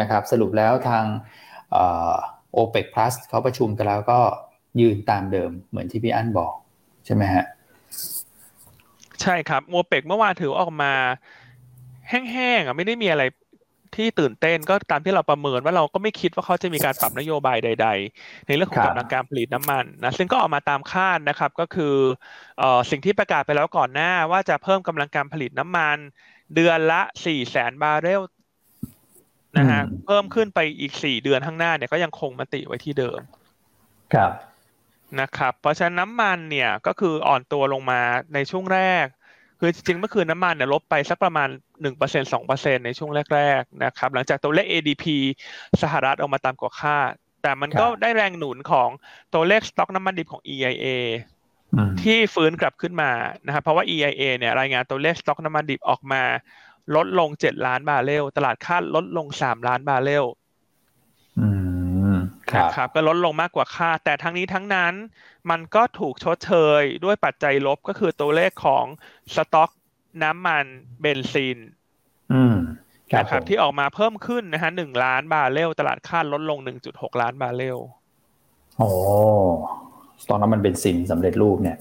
นะครับสรุปแล้วทางโอเปกพลัสเขาประชุมกันแล้วก็ยืนตามเดิมเหมือนที่พี่อั้นบอก ใช่ไหมฮะ ใช่ครับโอเปกเมื่อวานถือออกมา แห้งๆอะไม่ได้มีอะไร ที่ตื่นเต้นก็ตามที่เราประเมินว่าเราก็ไม่คิดว่าเขาจะมีการปรับนโยบายใด ๆ ในเรื่องของกำลังการผลิตน้ำมันนะซึ่งก็ออกมาตามคาดนะครับก็คือเอ่อสิ่งที่ประกาศไปแล้วก่อนหน้าว่าจะเพิ่มกำลังการผลิตน้ำมัน เดือนละสี่แสนบาร์เรลนะฮะเพิ่มขึ้นไปอีกสี่เดือนข้างหน้าเนี่ยก็ยังคงมติไว้ที่เดิม ครับนะครับ เพราะฉะนั้นน้ำมันเนี่ยก็คืออ่อนตัวลงมาในช่วงแรก คือจริงๆเมื่อคืนน้ำมันเนี่ยลบไปสักประมาณ 1% 2%ในช่วงแรกๆนะครับหลังจากตัวเลข ADP สหรัฐออกมาตามกว่าคาดแต่มันก็ได้แรงหนุนของตัวเลขสต็อกน้ำมันดิบของ EIA ที่ฟื้นกลับขึ้นมานะครับเพราะว่า EIA เนี่ยรายงานตัวเลขสต็อกน้ำมันดิบออกมา ลดลง 7 ล้านบาร์เรลตลาดคาดลดลง 3 ล้านบาร์เรล นะครับก็ลดลงมากกว่าคาดแต่ทั้งนี้ทั้งนั้นมันก็ถูกชดเชยด้วยปัจจัยลบก็คือตัวเลขของสต็อกน้ำมันเบนซินนะครับที่ออกมาเพิ่มขึ้นนะฮะหนึ่งล้านบาร์เรลตลาดคาดลดลงหนึ่งจุดหกล้านบาร์เรลโอ้สต็อกน้ำมันเบนซินสำเร็จรูปเนี่ย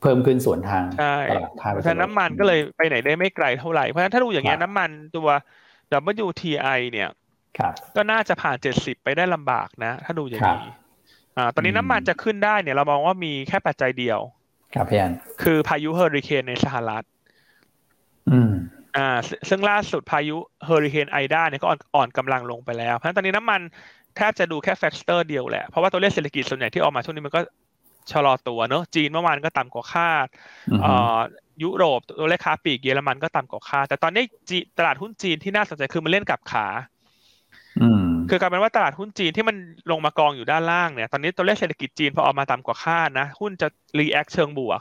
เพิ่มขึ้นส่วนทางตลาดคาดเพราะฉะนั้นน้ำมันก็เลยไปไหนได้ไม่ไกลเท่าไหร่เพราะฉะนั้นถ้าดูอย่างเงี้ยน้ำมันตัว WTI เนี่ย ก็น่าจะผ่านเจ็ดสิบไปได้ลำบากนะ ถ้าดูอย่างนี้อ่า ตอนนี้น้ำมันจะขึ้นได้เนี่ยเรามองว่ามีแค่ปัจจัยเดียว ครับพี่อันคือพายุเฮอริเคนในสหรัฐ อืม อ่า ซึ่งล่าสุดพายุเฮอริเคนไอดาเนี่ยก็อ่อนอ่อนกำลังลงไปแล้วเพราะฉะนั้นตอนนี้น้ำมันแทบจะดูแค่ factor เดียวแหละ เพราะว่าตัวเลขเศรษฐกิจส่วนใหญ่ที่ออกมาช่วงนี้มันก็ชะลอตัวเนอะจีนเมื่อวานก็ต่ำกว่าคาดอ่ายุโรปตัวเลขค้าปลีกเยอรมันก็ต่ำกว่าคาดแต่ตอนนี้ตลาดหุ้นจีนที่น่าสนใจคือมันเล่นกลับขา คือกลายเป็นว่าตลาดหุ้นจีนที่มันลงมากองอยู่ด้านล่างเนี่ย ตอนนี้ตัวเลขเศรษฐกิจจีนพอออกมาต่ำกว่าคาดนะ หุ้นจะ react เชิงบวก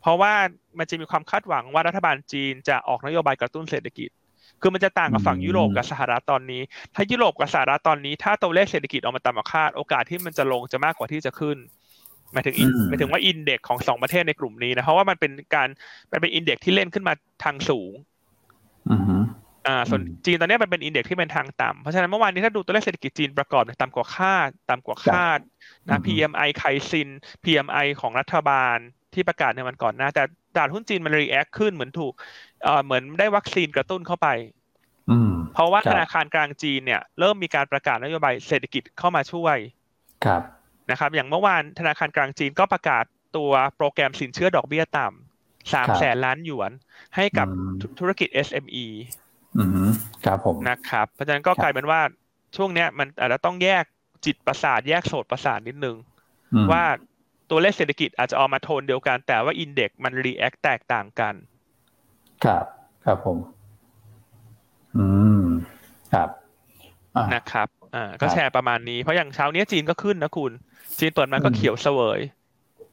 เพราะว่ามันจะมีความคาดหวังว่ารัฐบาลจีนจะออกนโยบายกระตุ้นเศรษฐกิจ คือมันจะต่างกับฝั่งยุโรปกับสหรัฐตอนนี้ ถ้ายุโรปกับสหรัฐตอนนี้ ถ้าตัวเลขเศรษฐกิจออกมาต่ำกว่าคาด โอกาสที่มันจะลงจะมากกว่าที่จะขึ้นหมายถึงหมายถึงว่าอินเด็กของสองประเทศในกลุ่มนี้นะเพราะว่ามันเป็นการมันเป็นอินเด็กที่เล่นขึ้นมาทางสูง อ่าส่วนจีนตอนนี้มันเป็นอินเด็กที่เป็นทางต่ำเพราะฉะนั้นเมื่อวานนี้ถ้าดูตัวเลขเศรษฐกิจจีนประกอบต่ำกว่าคาดต่ำกว่าคาดนะ PMI ไคซิน PMI ของรัฐบาลที่ประกาศในวันก่อนหน้า แต่ตลาดหุ้นจีนมัน react ขึ้นเหมือนถูกเอ่อเหมือนได้วัคซีนกระตุ้นเข้าไปเพราะว่าธนาคารกลางจีนเนี่ยเริ่มมีการประกาศนโยบายเศรษฐกิจเข้ามาช่วยครับนะครับ อย่างเมื่อวานธนาคารกลางจีนก็ประกาศตัวโปรแกรมสินเชื่อดอกเบี้ยต่ำสามแสนล้านหยวนให้กับธุรกิจ SME อืม ครับผมนะครับ เพราะฉะนั้นก็กลายเป็นว่าช่วงเนี้ยมันอาจจะต้องแยกจิตประสาทแยกโสตประสาทนิดนึง ว่าตัวเลขเศรษฐกิจอาจจะออกมาโทนเดียวกัน แต่ว่า index มัน react แตกต่างกัน ครับ ครับผม อืม ครับนะครับ อ่า ก็แชร์ประมาณนี้ เพราะอย่างเช้านี้จีนก็ขึ้นนะคุณ จีนเปิดมาก็เขียวเสวย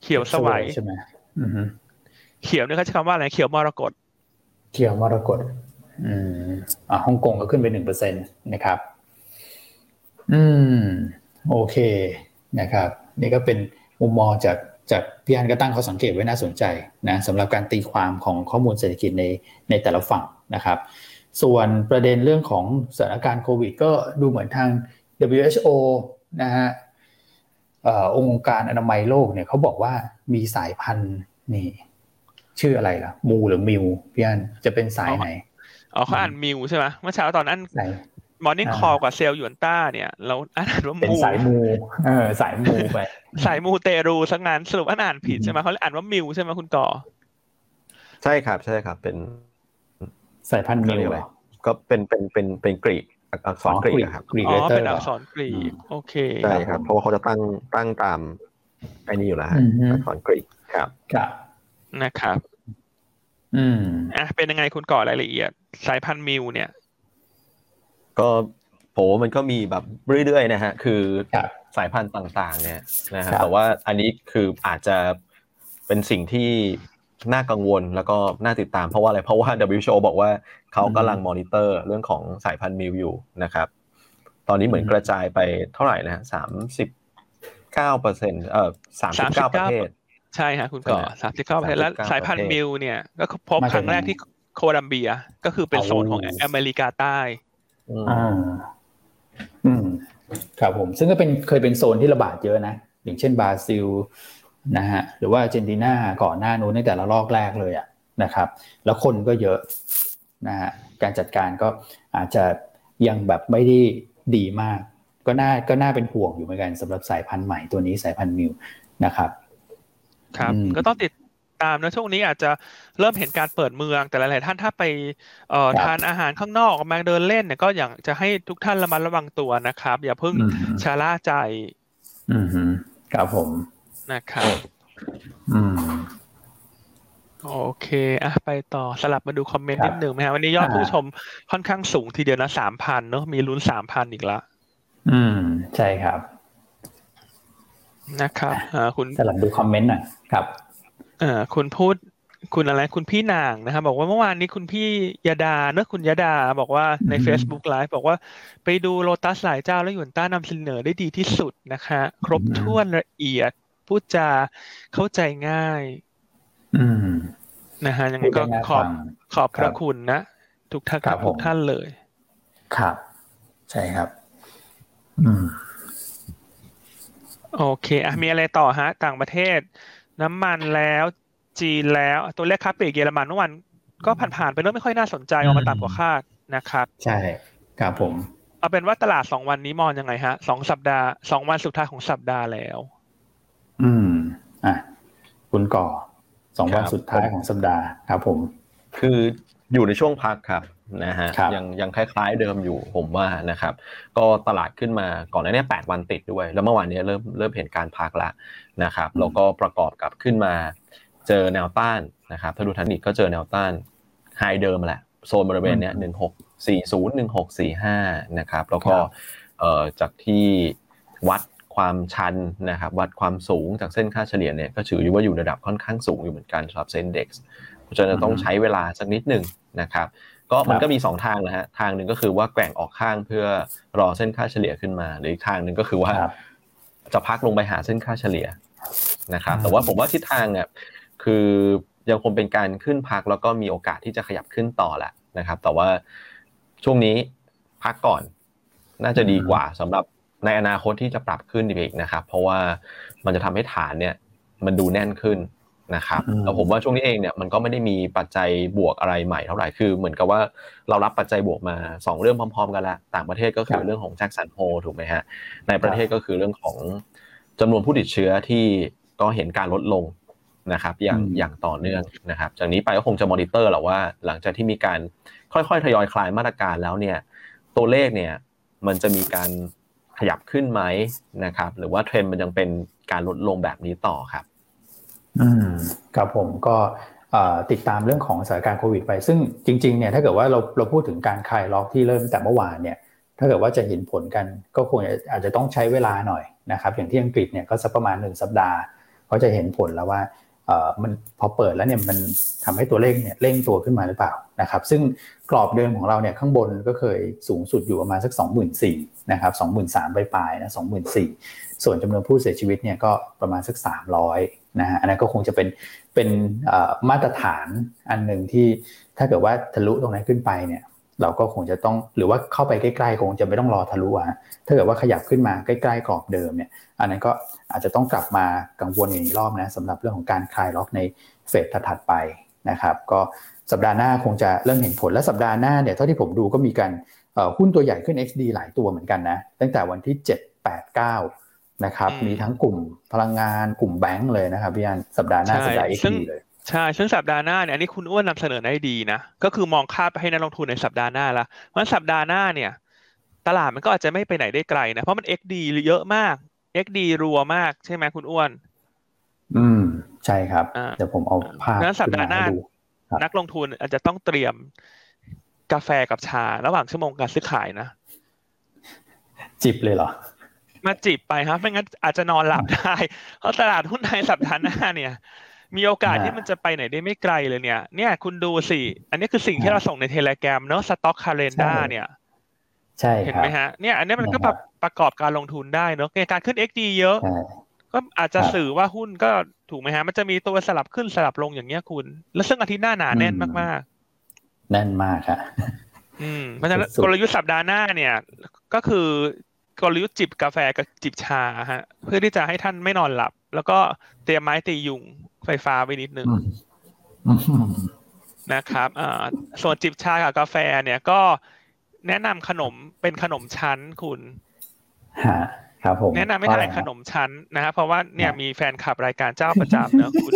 เขียวสวยใช่ไหมเขียวนี่เขาใช้คำว่าอะไร เขียวมรกต เขียวมรกต อืมอ่าฮ่องกงก็ขึ้นไปหนึ่งเปอร์เซ็นต์นะครับ อืม โอเคนะครับ นี่ก็เป็นมุมมองจากจากพี่อันก็ตั้งเขาสังเกตไว้น่าสนใจนะสำหรับการตีความของข้อมูลเศรษฐกิจในในแต่ละฝั่งนะครับ ส่วนประเด็นเรื่องของสถานการณ์โควิด ก็ดูเหมือนทาง WHO นะฮะองค์การอนามัยโลกเนี่ยเขาบอกว่ามีสายพันธุ์นี่ ชื่ออะไรล่ะ มูหรือมิวพี่อันจะเป็นสายไหน อ๋อเขาอ่านมิวใช่ไหมเมื่อเช้าตอนนั้นมอร์นิ่งคอลกับเซลล์ยวนต้าเนี่ยเราอ่านว่ามูเป็นสายมูเออสายมูไป สายมูเตรูสังงานสรุปอ่านผิดใช่ไหมเขาอ่านว่ามิวใช่ไหมคุณก่อ ใช่ครับ ใช่ครับ เป็นสายพันธุ์มิวก็เป็นเป็นเป็นเป็นกรีกอักษรกรีกครับอ๋อเป็นอักษรกรีกโอเคใช่ครับ เพราะว่าเขาจะตั้งตั้งตามไอ้นี่อยู่แล้วอักษรกรีกครับครับนะครับ อืมอะเป็นยังไงคุณก่อรายละเอียด สายพันธุ์มิวเนี่ย ก็โหมันก็มีแบบเรื่อยๆนะฮะ คือสายพันธุ์ต่าง ๆ เนี่ยนะฮะแต่ว่าอันนี้คืออาจจะเป็นสิ่งที่น่ากังวลแล้วก็น่าติดตามเพราะว่าอะไรเพราะว่า WHO บอกว่าเขากำลังมอนิเตอร์เรื่องของสายพันธุ์มิวอยู่นะครับ ตอนนี้เหมือนกระจายไปเท่าไหร่นะฮะสามสิบเก้าเปอร์เซ็นต์เอ่อสามสิบเก้าประเทศ ใช่ฮะคุณก่อสามสิบเก้าประเทศและสายพันธุ์มิวเนี่ย ก็พบครั้งแรกที่โคลัมเบีย ก็คือเป็นโซนของอเมริกาใต้อ่าอืมครับผม ซึ่งก็เป็นเคยเป็นโซนที่ระบาดเยอะนะ อย่างเช่นบราซิลนะฮะหรือว่าอาร์เจนตินาก่อนหน้านู้นในแต่ละลอกแรกเลยอะนะครับ แล้วคนก็เยอะนะฮะการจัดการก็อาจจะยังแบบไม่ได้ดีมาก ก็น่าก็น่าเป็นห่วงอยู่เหมือนกันสำหรับสายพันธุ์ใหม่ตัวนี้สายพันธุ์มิวนะครับ ครับก็ต้องติดตามนะช่วงนี้อาจจะเริ่มเห็นการเปิดเมืองแต่หลาย ๆ ท่านถ้าไปเอ่อทานอาหารข้างนอกมาเดินเล่นเนี่ยก็อยากจะให้ทุกท่านระมัดระวังตัวนะครับ อย่าเพิ่งชะล่าใจ อืมครับผมนะครับอืมโอเคอะไปต่อสลับมาดูคอมเมนต์นิดหนึ่งไหมครับวันนี้ยอดผู้ชมค่อนข้างสูงทีเดียวนะสามพันเนอะมีลุ้นสามพันอีกละ อืม ใช่ครับ นะครับอ่าคุณสลับดูคอมเมนต์หน่อยครับเอ่อคุณพูดคุณอะไรคุณพี่นางนะครับ บอกว่าเมื่อวานนี้คุณพี่ยดาเนอะคุณยดา บอกว่าใน Facebook Live บอกว่าไปดูโลตัสหลายเจ้าแล้วหยวนต้านำเสนอได้ดีที่สุดนะคะ ครบถ้วนละเอียดพูดจาเข้าใจง่าย อืมนะฮะยังไงก็ขอบขอบพระคุณนะ ทุกท่านทุกท่านเลย ครับ ใช่ครับ อืม โอเคอะมีอะไรต่อฮะ ต่างประเทศ น้ำมันแล้ว จีนแล้ว ตัวเลขค้าปลีกเยอรมันเมื่อวันก็ผ่านๆไปเรื่องไม่ค่อยน่าสนใจออกมาต่ำกว่าคาดนะครับ ใช่ครับผม เอาเป็นว่าตลาดสองวันนี้มองยังไงฮะสองสัปดาห์สองวันสุดท้ายของสัปดาห์แล้ว อืมอะคุณก่อสองวันสุดท้ายของสัปดาห์ครับผม คือ อยู่ในช่วงพักครับนะฮะครับยังยังคล้ายๆเดิมอยู่ผมว่านะครับ ก็ตลาดขึ้นมาก่อนหน้านี้แปดวันติดด้วย แล้วเมื่อวานนี้เริ่มเริ่มเห็นการพักแล้วนะครับแล้วก็ประกอบกับขึ้นมา เจอแนวต้านนะครับถ้าดูทันอีกก็เจอแนวต้านไฮเดิมแหละโซนบริเวณเนี้ยหนึ่งหกสี่ศูนย์หนึ่งหกสี่ห้านะครับแล้วก็เอ่อจากที่วัดความชันนะครับวัดความสูงจากเส้นค่าเฉลี่ยเนี่ยก็ถือว่าอยู่ระดับค่อนข้างสูงอยู่เหมือนกันสำหรับเส้นเด็กเพราะฉะนั้นต้องใช้เวลาสักนิดหนึ่ง นะครับก็มันก็มีสองทางนะฮะทางหนึ่งก็คือว่าแกว่งออกข้างเพื่อรอเส้นค่าเฉลี่ยขึ้นมา หรืออีกทางหนึ่งก็คือว่าจะพักลงไปหาเส้นค่าเฉลี่ยนะครับแต่ว่าผมว่าทิศทางเนี่ยคือยังคงเป็นการขึ้นพักแล้วก็มีโอกาสที่จะขยับขึ้นต่อแหละนะครับ แต่ว่าช่วงนี้พักก่อนน่าจะดีกว่าสำหรับในอนาคตที่จะปรับขึ้นอีกนะครับ เพราะว่ามันจะทำให้ฐานเนี่ยมันดูแน่นขึ้น นะครับแล้วผมว่าช่วงนี้เองเนี่ยมันก็ไม่ได้มีปัจจัยบวกอะไรใหม่เท่าไหร่คือเหมือนกับว่าเรารับปัจจัยบวกมาสองเรื่องพร้อม ๆ กันละต่างประเทศก็คือเรื่องของแจ็คสันโฮถูกไหมฮะในประเทศก็คือเรื่องของจำนวนผู้ติดเชื้อที่ก็เห็นการลดลงนะครับอย่างอย่างต่อเนื่องนะครับจากนี้ไปก็คงจะมอนิเตอร์แหละว่า หลังจากที่มีการค่อยๆทยอยคลายมาตรการแล้วเนี่ยตัวเลขเนี่ยมันจะมีการขยับขึ้นไหมนะครับหรือว่าเทรนด์มันยังเป็นการลดลงแบบนี้ต่อครับ อืมครับผมก็ติดตามเรื่องของสถานการณ์โควิดไป ซึ่งจริงๆเนี่ยถ้าเกิดว่าเราเราพูดถึงการคลายล็อกที่เริ่มแต่เมื่อวานเนี่ยถ้าเกิดว่าจะเห็นผลกันก็คงอาจจะต้องใช้เวลาหน่อยนะครับอย่างที่อังกฤษเนี่ยก็สักประมาณหนึ่งสัปดาห์เขาจะเห็นผลแล้วว่ามันพอเปิดแล้วเนี่ยมันทำให้ตัวเลขเนี่ยเร่งตัวขึ้นมาหรือเปล่านะครับซึ่งกรอบเดิมของเราเนี่ยข้างบนก็เคยสูงสุดอยู่ประมาณสัก 24,000นะครับ23,000ปลายนะ24,000 ส่วนจำนวนผู้เสียชีวิตเนี่ยก็ประมาณสัก 300นะฮะอันนั้นก็คงจะเป็นเป็นมาตรฐานอันหนึ่งที่ถ้าเกิดว่าทะลุตรงนั้นขึ้นไปเนี่ยเราก็คงจะต้องหรือว่าเข้าไปใกล้ๆคงจะไม่ต้องรอทะลุอะถ้าเกิดว่าขยับขึ้นมาใกล้ๆกรอบเดิมเนี่ย อันนั้นก็อาจจะต้องกลับมากังวลอีกรอบนะสำหรับเรื่องของการคลายล็อกในเฟสถัดไปนะครับ ก็สัปดาห์หน้าคงจะเริ่มเห็นผลและสัปดาห์หน้าเนี่ยเท่าที่ผมดูก็มีการหุ้นตัวใหญ่ขึ้น XD หลายตัวเหมือนกันนะตั้งแต่วันที่ 7 8 9 นะครับมีทั้งกลุ่มพลังงานกลุ่มแบงก์เลยนะครับพี่อันสัปดาห์หน้าสัปดาห์ XD เลยใช่ซึ่งสัปดาห์หน้าเนี่ยอันนี้คุณอ้วนนำเสนอได้ดีนะก็คือมองค่าไปให้นักลงทุนในสัปดาห์หน้าละเพราะสัปดาห์หน้าเนี่ย ตลาดมันก็อาจจะไม่ไปไหนได้ไกลนะเพราะมัน XD เยอะมาก XD รัวมากใช่ไหมคุณอ้วน อืมใช่ครับเดี๋ยวผมเอาภาพนั้นสัปดาห์หน้านักลงทุนอาจจะต้องเตรียมกาแฟกับชา ระหว่างชั่วโมงการซื้อขายนะจิบเลยเหรอ มาจิบไปครับไม่งั้นอาจจะนอนหลับได้ เพราะตลาดหุ้นไทยสัปดาห์หน้าเนี่ย มีโอกาสที่มันจะไปไหนได้ไม่ไกลเลยเนี่ย เนี่ยคุณดูสิ อันนี้คือสิ่งที่เราส่งใน Telegram เนอะ stock calendar เนี่ย ใช่เห็นไหมฮะ เนี่ย อันนี้มันก็แบบประกอบการลงทุนได้เนอะการขึ้น XD เยอะ ก็อาจจะสื่อว่าหุ้นก็ถูกไหมฮะ มันจะมีตัวสลับขึ้นสลับลงอย่างเงี้ยคุณ แล้วซึ่งอาทิตย์หน้าหนาแน่นมากๆ แน่นมากครับอืมเพราะฉะนั้นกลยุทธ์สัปดาห์หน้าเนี่ย ก็คือ กลยุทธ์จิบกาแฟกับจิบชาฮะ เพื่อที่จะให้ท่านไม่นอนหลับ แล้วก็เตรียมไม้ตียุงไฟฟ้าไว้นิดนึงนะครับอ่าส่วนจิบชากับกาแฟเนี่ยก็แนะนำขนมเป็นขนมชั้นคุณครับผมแนะนำให้ทานขนมชั้นนะครับเพราะว่าเนี่ยมีแฟนคลับรายการเจ้าประจำเนอะคุณ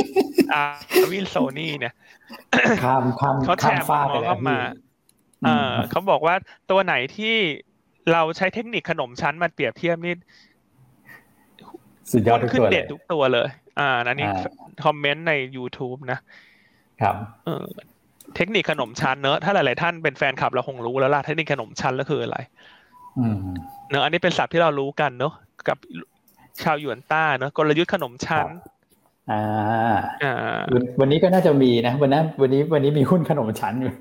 อาวินโซนี่เนี่ยข้ามข้ามเขาแชร์มาเข้ามา เออเขาบอกว่าตัวไหนที่ เราใช้เทคนิคขนมชั้นมาเปรียบเทียบนี่สุดยอดทุกตัวเลยขึ้นเด็ดทุกตัวเลย อ่านันนี้คอมเมนต์ใน YouTube นะครับเออเทคนิคขนมชั้นเนอะถ้าหลาย ๆ ท่านเป็นแฟนคลับเราคงรู้แล้วล่ะเทคนิคขนมชั้นแล้วคืออะไรเนอะอันนี้เป็นศัพท์ที่เรารู้กันเนอะกับชาวหยวนต้าเนอะกลยุทธ์ขนมชั้น อ่าอ่าวันนี้ก็น่าจะมีนะวันนั้นวันนี้วันนี้มีหุ้นขนมชั้นอยู่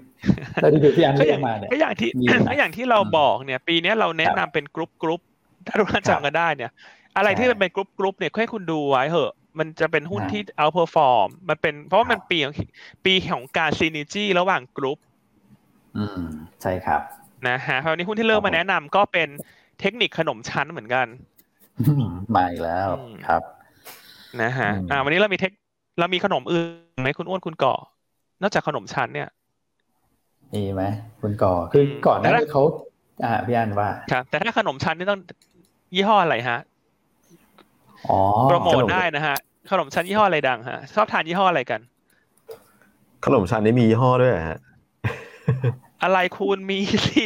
แล้วที่ดูที่อันนี้มาเนี่ยก็อย่างที่ก็อย่างที่เราบอกเนี่ย ปีนี้เราแนะนำเป็นกรุ๊ปกรุ๊ปถ้าทุกท่านจำกันได้เนี่ย อะไรที่มันเป็นกรุ๊ปกรุ๊ปเนี่ยให้คุณดูไว้เหอะ มันจะเป็นหุ้นที่ outperform มันเป็นเพราะว่ามันปีของปีของการ synergy ระหว่างกรุ๊ปอืมใช่ครับนะฮะคราวนี้หุ้นที่เริ่มมาแนะนำก็เป็นเทคนิคขนมชั้นเหมือนกันมาอีกแล้วครับ นะฮะอ่า วันนี้เรามีเทคเรามีขนมอื่นไหมคุณอ้วนคุณก่อนอกจากขนมชั้นเนี่ยมีไหมคุณก่อคือก่อนหน้านี้เขาอ่าพี่อันว่าครับแต่ถ้าขนมชั้นนี่ต้องยี่ห้ออะไรฮะอ๋อโปรโมทได้นะฮะ ขนมชั้นยี่ห้ออะไรดังฮะ ชอบทานยี่ห้ออะไรกัน ขนมชั้นนี่มียี่ห้อด้วยฮะ อะไรคุณมีสิ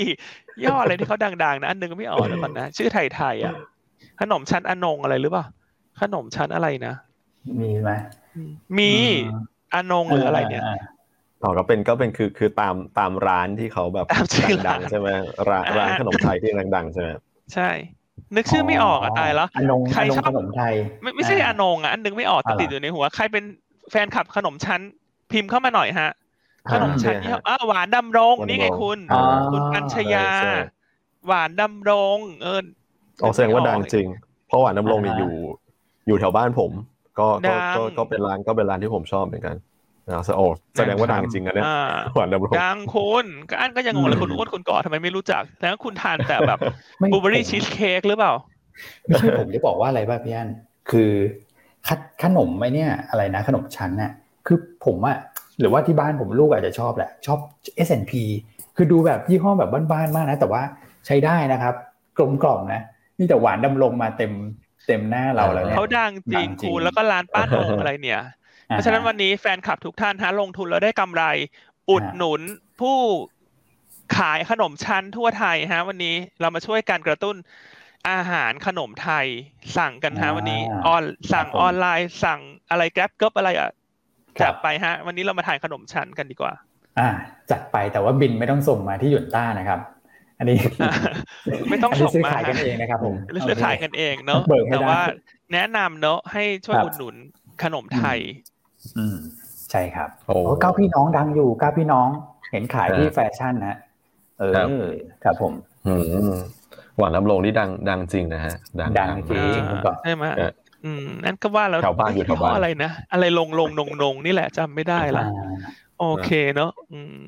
ย่ออะไรที่เขาดังๆนะ อันนึงก็ไม่ออกแล้วก่อนนะ ชื่อไทยๆอะ ขนมชั้นอนงอะไรหรือเปล่า ขนมชั้นอะไรนะ มีไหมมีอนงหรืออะไรเนี่ยอ๋อก็เป็นก็เป็นคือคือตามตามร้านที่เขาแบบดังใช่ไหมร้านร้านขนมไทยที่ดังๆใช่ไหมใช่ นึกชื่อไม่ออกอะตายแล้วใครชอบขนมไทย ไม่ไม่ใช่อนงอะอันนึงไม่ออกติดอยู่ในหัวใครเป็นแฟนคลับขนมชั้นพิมพ์เข้ามาหน่อยฮะ ขนมชั้นยี่ห้อหวานดำรงนี่ไงคุณ คุณอัญชยา หวานดำรงเอออแสดงว่าดังจริง เพราะหวานดำรงนี่อยู่ อยู่แถวบ้านผมก็ก็ก็เป็นร้านก็เป็นร้านที่ผมชอบเหมือนกันนะโอ้แสดงว่าดังจริงนะเนี่ยหวานดำรงดังคุณก็อันก็ยังงงเลยคุณอ้วนคุณก่อทำไมไม่รู้จักแล้วคุณทานแต่แบบบูเบอรี่ชีสเค้กหรือเปล่า ไม่ใช่ผมจะบอกว่าอะไรบ้างพี่อันคือขนมไอ้นี่อะไรนะขนมชั้นเนี่ยคือผมอะหรือว่าที่บ้านผมลูกอาจจะชอบแหละ ชอบ S&P คือดูแบบยี่ห้อแบบบ้านๆมากนะ แต่ว่าใช้ได้นะครับ กลมกล่อมนะนี่แต่หวานดำลงมาเต็ม เต็มหน้าเราแล้วเนี่ยเขาดังจริงคุณแล้วก็ร้านป้าโงอะไรเนี่ย เพราะฉะนั้นวันนี้แฟนคลับทุกท่านฮะลงทุนแล้วได้กำไร อุดหนุนผู้ขายขนมชั้นทั่วไทยฮะ วันนี้เรามาช่วยการกระตุ้นอาหารขนมไทยสั่งกันฮะวันนี้ออนสั่งออนไลน์สั่งอะไรแก๊ปเกิบอะไรอะจัดไปฮะ วันนี้เรามาถ่ายขนมชั้นกันดีกว่า อ่า จัดไปแต่ว่าบินไม่ต้องส่งมาที่หยุนต้านะครับ อันนี้ไม่ต้องส่งมาขายกันเองนะครับผมซื้อขายกันเองเนาะแต่ว่า แนะนำเนาะให้ช่วยอุดหนุนขนมไทย อืมใช่ครับโอ้เก้าพี่น้องดังอยู่เก้าพี่น้อง เห็นขายที่แฟชั่นนะเออครับผมอืมหวานน้ำลงนี่ดังดังจริงนะฮะดังจริงใช่ไหมอืมนั่นก็ว่าแล้วแถวบ้านอยู่แถวบ้านอะไรนะอะไรลงลงนงนงนี่แหละจำไม่ได้ละโอเคเนาะอืม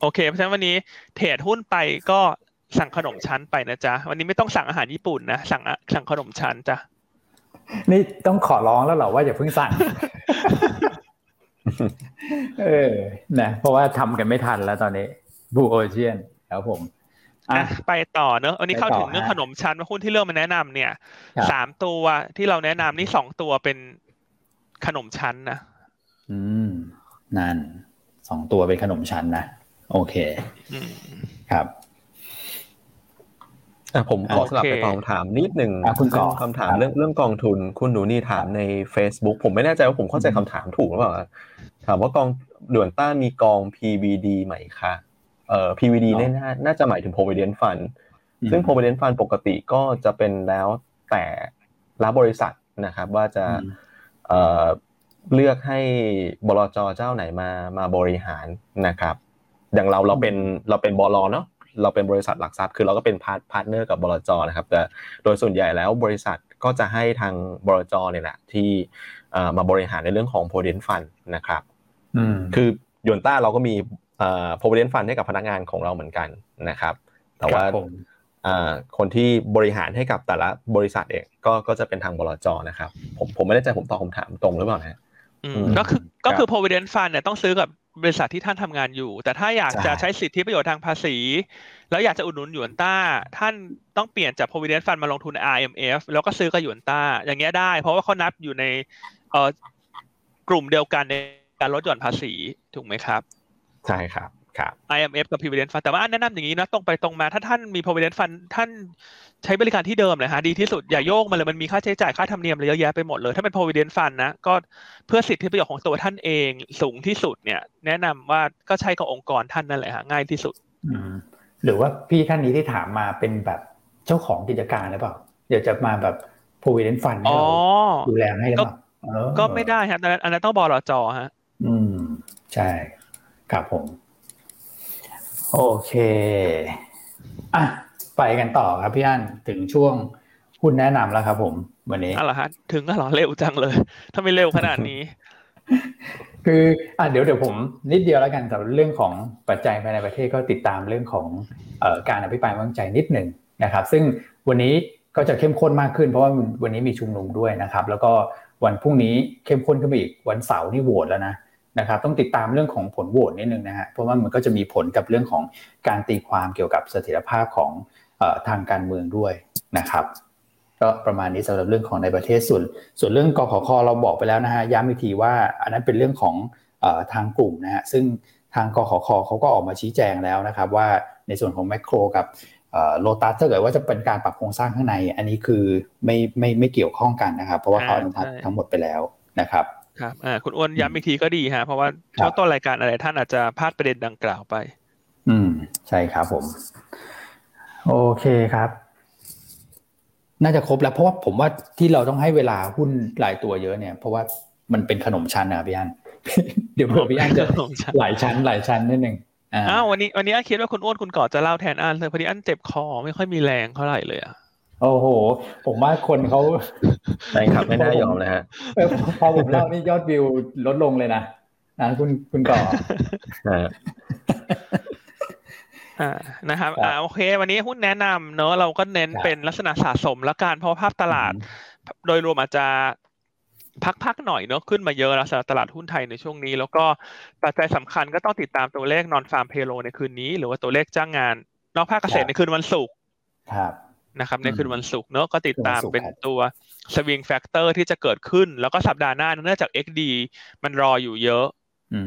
โอเค เพราะฉะนั้นวันนี้เทรดหุ้นไปก็สั่งขนมชั้นไปนะจ๊ะ วันนี้ไม่ต้องสั่งอาหารญี่ปุ่นนะ สั่งสั่งขนมชั้นจ้ะ นี่ต้องขอร้องแล้วเหรอว่าอย่าเพิ่งสั่ง เออ นะ เพราะว่าทำกันไม่ทันแล้วตอนนี้บูโอเชียนครับผมอะไปต่อเนอะอันนี้เข้าถึงเรื่องขนมชั้นว่าหุ้นที่เริ่มมาแนะนำเนี่ยสามตัวที่เราแนะนำนี่สองตัวเป็นขนมชั้นนะ อืม นั่นสองตัวเป็นขนมชั้นนะ โอเคครับผมขอสลับไปตอบคำถามนิดหนึ่งคุณกอคำถามเรื่องเรื่องกองทุน คุณหนูนี่ถามใน Facebook ผมไม่แน่ใจว่าผมเข้าใจคำถามถูกหรือเปล่าถามว่ากองด่วนต้ามีกอง PBD ไหมคะเอ่อ PVD เนี่ยน่าจะหมายถึง provident fund ซึ่ง provident fund ปกติก็จะเป็นแล้วแต่ละบริษัทนะครับ ว่าจะเอ่อเลือกให้บลจเจ้าไหนมามาบริหารนะครับ อย่างเราเราเป็นเราเป็นบลเนาะเราเป็นบริษัทหลักทรัพย์คือเราก็เป็น part partner กับบลจนะครับแต่โดยส่วนใหญ่แล้วบริษัทก็จะให้ทางบลจเนี่ยแหละที่มาบริหารในเรื่องของ provident fund นะครับคือหยวนต้าเราก็มี provident fund ให้กับพนักงานของเราเหมือนกันนะครับ แต่ว่าคนที่บริหารให้กับแต่ละบริษัทเองก็ก็จะเป็นทางบลจนะครับ ผมผมไม่แน่ใจผมตอบคำถามตรงหรือเปล่านะก็คือก็คือ provident fund เนี่ยต้องซื้อกับ บริษัทที่ท่านทำงานอยู่ แต่ถ้าอยากจะใช้สิทธิประโยชน์ทางภาษี แล้วอยากจะอุดหนุนหยวนต้า ท่านต้องเปลี่ยนจาก provident fund มาลงทุน RMF แล้วก็ซื้อกับหยวนต้า อย่างเงี้ยได้ เพราะว่าเขานับอยู่ในเอ่อกลุ่มเดียวกันในการลดหย่อนภาษีถูกไหมครับ ใช่ครับครับ IMF กับ Provident Fund แต่ว่าแนะนำอย่างนี้นะตรงไปตรงมา ถ้าท่านมี Provident Fund ท่านใช้บริการที่เดิมเลยฮะดีที่สุดอย่าโยกมาเลยมันมีค่าใช้จ่ายค่าธรรมเนียมอะไรเยอะแยะไปหมดเลยถ้าเป็น Provident Fund นะก็เพื่อสิทธิประโยชน์ของตัวท่านเองสูงที่สุดเนี่ย แนะนำว่าก็ใช้กับองค์กรท่านนั่นแหละฮะง่ายที่สุดหรือว่าพี่ท่านนี้ที่ถามมาเป็นแบบเจ้าของกิจการหรือเปล่าเดี๋ยวจะมาแบบ Provident Fund ให้เราดูแลให้หรือเปล่าก็ไม่ได้ฮะอันนั้นต้องบลจฮะ อืมใช่ครับผม โอเคอะไปกันต่อครับพี่อันถึงช่วงหุ้นแนะนำแล้วครับผม วันนี้อ๋อฮะถึงก็หรอเร็วจังเลย ถ้าไม่เร็วขนาดนี้ คืออะเดี๋ยวเดี๋ยวผมนิดเดียวแล้วกันสำหรับเรื่องของปัจจัยภายในประเทศก็ติดตามเรื่องของเอ่อการอภิปรายไม่วางใจนิดหนึ่งนะครับ ซึ่งวันนี้ก็จะเข้มข้นมากขึ้น เพราะว่าวันนี้มีชุมนุมด้วยนะครับ แล้วก็วันพรุ่งนี้เข้มข้นขึ้นไปอีกวันเสาร์นี่โหวตแล้วนะ นะครับต้องติดตามเรื่องของผลโหวตนิดนึงนะฮะเพราะว่ามันก็จะมีผลกับเรื่องของการตีความเกี่ยวกับเสถียรภาพของทางการเมืองด้วยนะครับก็ประมาณนี้สำหรับเรื่องของในประเทศส่วน ส่วนเรื่องกขคเราบอกไปแล้วนะฮะย้ำอีกทีว่า อันนั้นเป็นเรื่องของทางกลุ่มนะฮะซึ่งทางกขคเขาก็ออกมาชี้แจงแล้วนะครับ ว่าในส่วนของแมคโครกับโลตัสถ้าเกิดว่าจะเป็นการปรับโครงสร้างข้างใน อันนี้คือไม่ไม่ไม่เกี่ยวข้องกันนะครับ เพราะว่าเขาอนุมัติทั้งหมดไปแล้วนะครับ ครับอ่าคุณอ้วนย้ำอีกทีก็ดีฮะเพราะว่าช่วงต้นรายการอะไรท่านอาจจะพลาดประเด็นดังกล่าวไป อืม ใช่ครับผม โอเคครับ น่าจะครบแล้วเพราะว่าผมว่าที่เราต้องให้เวลาหุ้นหลายตัวเยอะเนี่ย เพราะว่ามันเป็นขนมชั้นนะพี่อันเดี๋ยวพี่อันจะหลายชั้น หลายชั้นนิดนึงอ้าววันนี้วันนี้อันคิดว่าคุณอ้วนคุณก่อจะเล่าแทนอันเลยพอดีอันเจ็บคอไม่ค่อยมีแรงเท่าไหร่เลยอะ โอ้โห ผมว่าคนเขาแฟนคลับไม่น่ายอมเลยฮะพอผมเล่านี่ยอดวิวลดลงเลยนะนะคุณคุณก่ออ่านะครับอ่าโอเค วันนี้หุ้นแนะนำเนอะเราก็เน้นเป็นลักษณะสะสมและการเพราะภาพตลาด โดยรวมอาจจะพักๆหน่อยเนอะขึ้นมาเยอะแล้วสำหรับตลาดหุ้นไทยในช่วงนี้ แล้วก็ปัจจัยสำคัญก็ต้องติดตามตัวเลข nonfarm payroll ในคืนนี้ หรือว่าตัวเลขจ้างงาน นอกภาคเกษตรในคืนวันศุกร์ครับ นะครับในคืนวันศุกร์เนอะก็ติดตามเป็นตัว swing factor ที่จะเกิดขึ้น แล้วก็สัปดาห์หน้าเนื่องจาก XD มันรออยู่เยอะ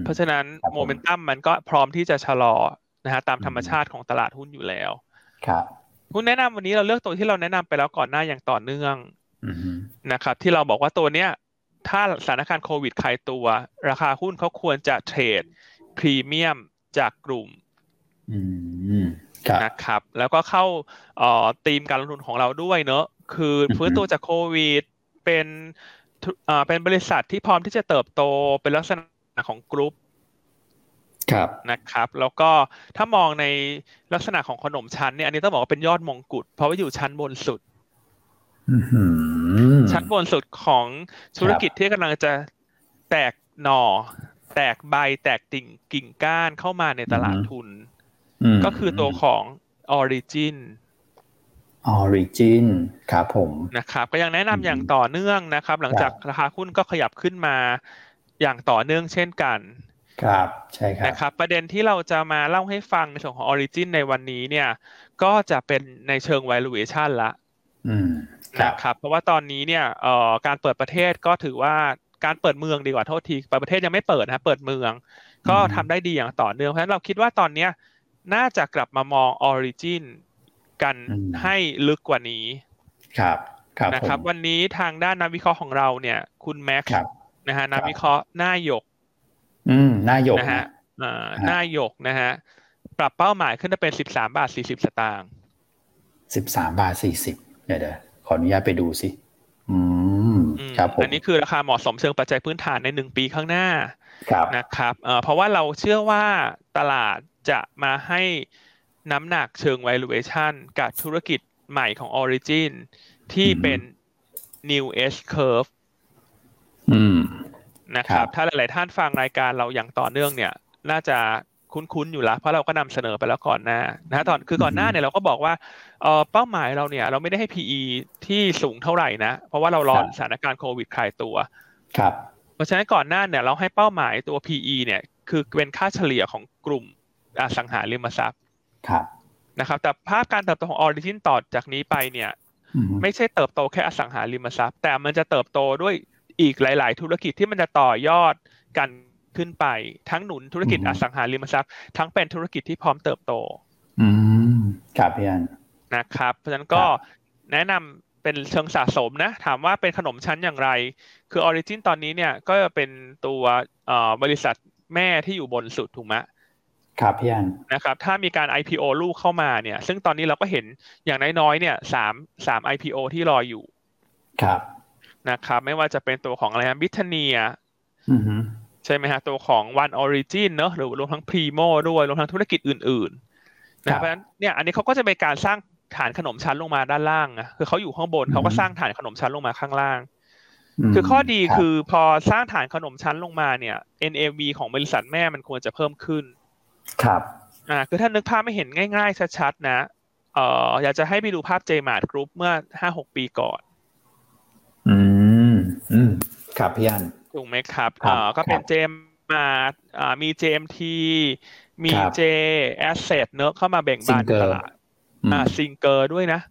เพราะฉะนั้นโมเมนตัมมันก็พร้อมที่จะชะลอนะฮะตามธรรมชาติของตลาดหุ้นอยู่แล้ว ครับหุ้นแนะนำวันนี้เราเลือกตัวที่เราแนะนำไปแล้วก่อนหน้าอย่างต่อเนื่องนะครับ ที่เราบอกว่าตัวเนี้ยถ้าสถานการณ์โควิดคลายตัว ราคาหุ้นเขาควรจะเทรดพรีเมียมจากกลุ่ม นะครับ แล้วก็เข้าธีมการลงทุนของเราด้วยเนอะคือฟื้นตัวจากโควิด เป็นเป็นบริษัทที่พร้อมที่จะเติบโตเป็นลักษณะของกรุ๊ปครับนะครับ แล้วก็ถ้ามองในลักษณะของขนมชั้นเนี่ยอันนี้ต้องบอกว่าเป็นยอดมงกุฎเพราะว่าอยู่ชั้นบนสุดชั้นบนสุดของธุรกิจที่กำลังจะแตกหน่อ แตกใบแตกติ่งกิ่งก้านเข้ามาในตลาดทุน ก็คือตัวของ Origin Origin ครับผมนะครับก็ยังแนะนำอย่างต่อเนื่องนะครับ หลังจากราคาหุ้นก็ขยับขึ้นมาอย่างต่อเนื่องเช่นกัน ครับใช่ครับนะครับ ประเด็นที่เราจะมาเล่าให้ฟังในส่วนของ Origin ในวันนี้เนี่ย ก็จะเป็นในเชิง valuation ละนะครับเพราะว่าตอนนี้เนี่ยเอ่อการเปิดประเทศก็ถือว่าการเปิดเมืองดีกว่าโทษทีเปิดประเทศยังไม่เปิดนะเปิดเมือง ก็ทำได้ดีอย่างต่อเนื่องเพราะฉะนั้นเราคิดว่าตอนเนี้ย น่าจะกลับมามองออริจินกันให้ลึกกว่านี้ครับครับนะครับ วันนี้ทางด้านนักวิเคราะห์ของเราเนี่ย คุณแม็กซ์นะฮะนักวิเคราะห์หน้าหยก อืมหน้าหยกนะฮะหน้าหยกนะฮะปรับเป้าหมายขึ้นเป็นสิบสามบาทสี่สิบสตางค์สิบสามบาทสี่สิบเดี๋ยวเดี๋ยวขออนุญาตไปดูสิอืมครับผมอันนี้คือราคาเหมาะสมเชิงปัจจัยพื้นฐานในหนึ่งปีข้างหน้าครับนะครับเอ่อเพราะว่าเราเชื่อว่าตลาด จะมาให้น้ำหนักเชิง valuation กับธุรกิจใหม่ของ Origin ที่เป็น new S curve อืมนะครับ ถ้าหลาย ๆ ท่านฟังรายการเราอย่างต่อเนื่องเนี่ย น่าจะคุ้น ๆ อยู่แล้ว เพราะเราก็นำเสนอไปแล้วก่อนหน้านะตอนคือก่อนหน้าเนี่ยเราก็บอกว่าเออเป้าหมายเราเนี่ย เราไม่ได้ให้ PE ที่สูงเท่าไหร่นะ เพราะว่าเรารอสถานการณ์โควิดคลายตัว ครับ เพราะฉะนั้นก่อนหน้าเนี่ยเราให้เป้าหมายตัว PE เนี่ย คือเป็นค่าเฉลี่ยของกลุ่ม อสังหาริมทรัพย์ครับนะครับ แต่ภาพการเติบโตของ Origin ต่อจากนี้ไปเนี่ย ไม่ใช่เติบโตแค่อสังหาริมทรัพย์ แต่มันจะเติบโตด้วยอีกหลาย ๆ ธุรกิจที่มันจะต่อยอดกันขึ้นไป ทั้งหนุนธุรกิจอสังหาริมทรัพย์ ทั้งเป็นธุรกิจที่พร้อมเติบโต อืมครับพี่อันนะครับ เพราะฉะนั้นก็แนะนำเป็นเชิงสะสมนะ ถามว่าเป็นขนมชั้นอย่างไร คือ Origin ตอนนี้เนี่ยก็เป็นตัวบริษัทแม่ที่อยู่บนสุดถูกไหม ครับพี่อันนะครับถ้ามีการ IPO ลูกเข้ามาเนี่ย ซึ่งตอนนี้เราก็เห็นอย่างน้อยๆเนี่ยสามสาม IPO ที่รออยู่ครับนะครับ ไม่ว่าจะเป็นตัวของอะไรนะบิทเนียใช่ไหมฮะตัวของ One Origin เนอะหรือรวมทั้ง Primo ด้วยรวมทั้งธุรกิจอื่นๆนะเพราะฉะนั้นเนี่ยอันนี้เขาก็จะเป็นการสร้างฐานขนมชั้นลงมาด้านล่างอะคือเขาอยู่ข้างบนเขาก็สร้างฐานขนมชั้นลงมาข้างล่าง คือข้อดีคือพอสร้างฐานขนมชั้นลงมาเนี่ย NAV ของบริษัทแม่มันควรจะเพิ่มขึ้น ครับอ่าคือถ้านึกภาพไม่เห็นง่าย ๆ ชัดๆนะเอ่ออยากจะให้ไปดูภาพ JMart Group เมื่อห้าหกปีก่อน อืมอืมครับพี่อันถูกไหมครับอ่าก็เป็นเจมาร์ทอ่ามี JMT มีเจแอสเซทเนอะเข้ามาเบ่งบานตลาดอ่าซิงเกอร์ด้วยนะ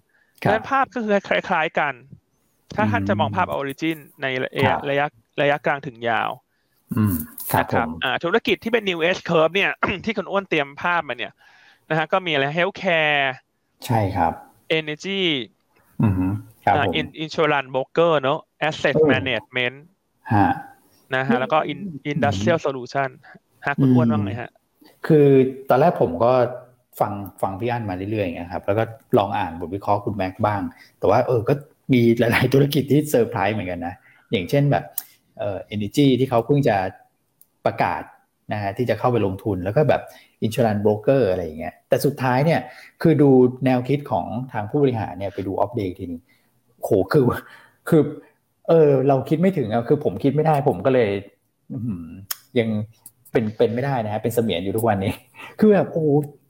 ดังนั้นภาพก็คือคล้าย ๆกัน ถ้าท่านจะมองภาพออริจินในระยะระยะระยะกลางถึงยาว นะครับอ่าธุรกิจที่เป็น new S curve เนี่ย ที่คุณอ้วนเตรียมภาพมาเนี่ยนะฮะก็มีอะไร healthcare ใช่ครับ energy อืมครับผม insurance broker เนอะ asset management ฮะนะฮะแล้วก็ industrial solution ฮะคุณอ้วนว่าไงฮะ คือตอนแรกผมก็ฟังฟังพี่อั้นมาเรื่อยๆอย่างเงี้ยครับ แล้วก็ลองอ่านบทวิเคราะห์คุณแม็กบ้าง แต่ว่าเออก็มีหลาย ๆ ธุรกิจที่เซอร์ไพรส์เหมือนกันนะ อย่างเช่นแบบ เอ่อ energy ที่เขาเพิ่งจะประกาศนะฮะที่จะเข้าไปลงทุนแล้วก็แบบ insurance broker อะไรอย่างเงี้ยแต่สุดท้ายเนี่ยคือดูแนวคิดของทางผู้บริหารเนี่ยไปดูอัปเดตทีนึงโหคือคือเออเราคิดไม่ถึงอะคือผมคิดไม่ได้ผมก็เลยยังเป็นเป็นไม่ได้นะฮะเป็นเสมียนอยู่ทุกวันนี้ คือแบบโอ้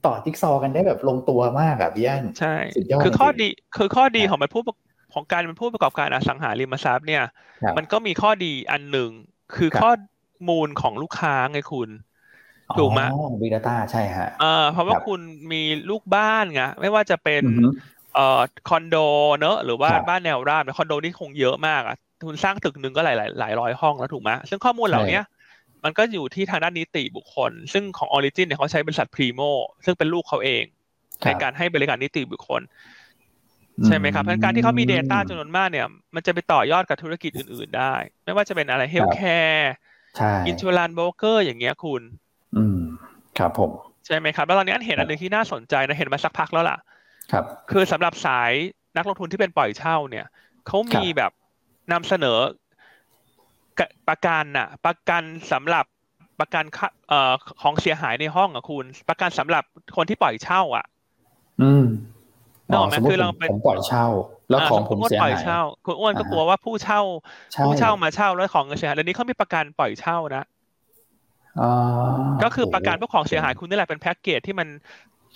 ต่อจิ๊กซอกันได้แบบลงตัวมากอะพี่อันใช่ คือข้อดีคือข้อดีของมันผู้ ของการเป็นผู้ประกอบการอสังหาริมทรัพย์เนี่ย มันก็มีข้อดีอันหนึ่งคือข้อมูลของลูกค้าไงคุณถูกไหมบิ๊กดาต้าใช่ฮะเออเพราะว่าคุณมีลูกบ้านไงไม่ว่าจะเป็นเอ่อคอนโดเนอะหรือว่าบ้านแนวราบคอนโดนี่คงเยอะมากอะคุณสร้างตึกหนึ่งก็หลายหลายหลายร้อยห้องแล้วถูกไหมซึ่งข้อมูลเหล่านี้มันก็อยู่ที่ทางด้านนิติบุคคล ซึ่งของออริจินเนี่ยเขาใช้บริษัทพรีโมซึ่งเป็นลูกเขาเอง ในการให้บริการนิติบุคคล ใช่ไหมครับเพราะการที่เขามี Data จำนวนมากเนี่ย มันจะไปต่อยอดกับธุรกิจอื่น ๆ ได้ ไม่ว่าจะเป็นอะไร healthcare insurance broker อย่างเงี้ยคุณ อืมครับผม ใช่ไหมครับ แล้วตอนนี้อันเห็นอันหนึ่งที่น่าสนใจนะเห็นมาสักพักแล้วล่ะ ครับ คือสำหรับสายนักลงทุนที่เป็นปล่อยเช่าเนี่ยเขามีแบบนำเสนอประกันน่ะ ประกันสำหรับประกันเอ่อของเสียหายในห้องอะคุณ ประกันสำหรับคนที่ปล่อยเช่า อะ อืม นอกไหมคือเราเป็นผมปล่อยเช่า แล้วของผมเสียหายเช่าคุณอ้วนก็กลัวว่าผู้เช่า ผู้เช่ามาเช่าแล้วของเสียหายแล้วนี้เขามีประกันปล่อยเช่านะก็คือประกันพวกของเสียหายคุณนี่แหละเป็นแพ็กเกจที่มัน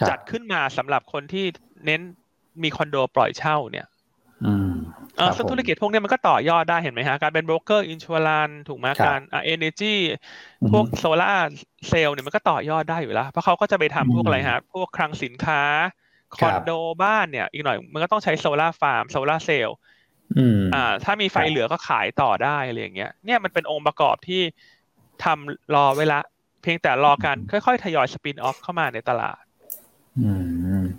จัดขึ้นมาสำหรับคนที่เน้นมีคอนโดปล่อยเช่าเนี่ยอ่าซึ่งธุรกิจพวกนี้มันก็ต่อยอดได้เห็นไหมฮะ การเป็น broker insurance ถูกไหมการอ่า energy พวกโซลาร์เซลล์เนี่ยมันก็ต่อยอดได้อยู่แล้ว เพราะเขาก็จะไปทำพวกอะไรฮะ พวกคลังสินค้า คอนโดบ้านเนี่ย อีกหน่อยมันก็ต้องใช้โซลาร์ฟาร์มโซลาร์เซลล์อ่า ถ้ามีไฟเหลือก็ขายต่อได้อะไรอย่างเงี้ย เนี่ยมันเป็นองค์ประกอบที่ทำรอไว้ละ เพียงแต่รอการค่อยๆ ทยอยสปินออฟเข้ามาในตลาด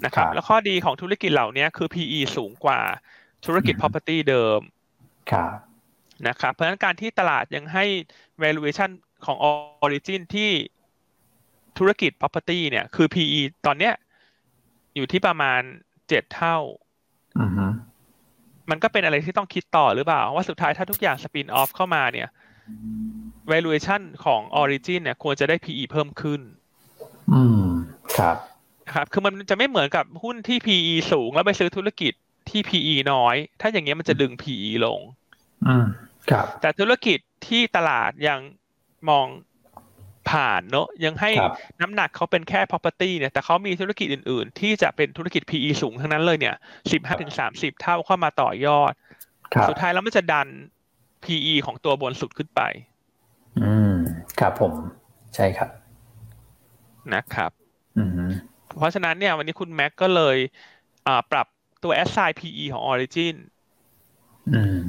นะครับ แล้วข้อดีของธุรกิจเหล่านี้คือ PE สูงกว่าธุรกิจ property เดิมครับนะครับ เพราะฉะนั้นการที่ตลาดยังให้ valuation ของ origin ที่ธุรกิจ property เนี่ย คือ PE ตอนเนี้ย อยู่ที่ประมาณเจ็ดเท่ามันก็เป็นอะไรที่ต้องคิดต่อหรือเปล่า ว่าสุดท้ายถ้าทุกอย่าง spin off เข้ามาเนี่ย valuation ของ origin เนี่ย ควรจะได้ PE เพิ่มขึ้น อืม ครับ ครับ คือมันจะไม่เหมือนกับหุ้นที่ PE สูงแล้วไปซื้อธุรกิจที่ PE น้อย ถ้าอย่างเงี้ยมันจะดึง PE ลง อืม ครับ แต่ธุรกิจที่ตลาดยังมอง ผ่านเนอะยังให้น้ำหนักเขาเป็นแค่ property เนี่ยแต่เขามีธุรกิจอื่น ๆ ที่จะเป็นธุรกิจ PE สูงทั้งนั้นเลยเนี่ยสิบห้าถึงสามสิบเท่าเข้ามาต่อยอด สุดท้ายแล้วมันจะดัน PE ของตัวบนสุดขึ้นไป อืมครับผมใช่ครับนะครับอืมเพราะฉะนั้นเนี่ยวันนี้คุณแม็กก็เลยปรับตัว s i PE ของ Origin อืม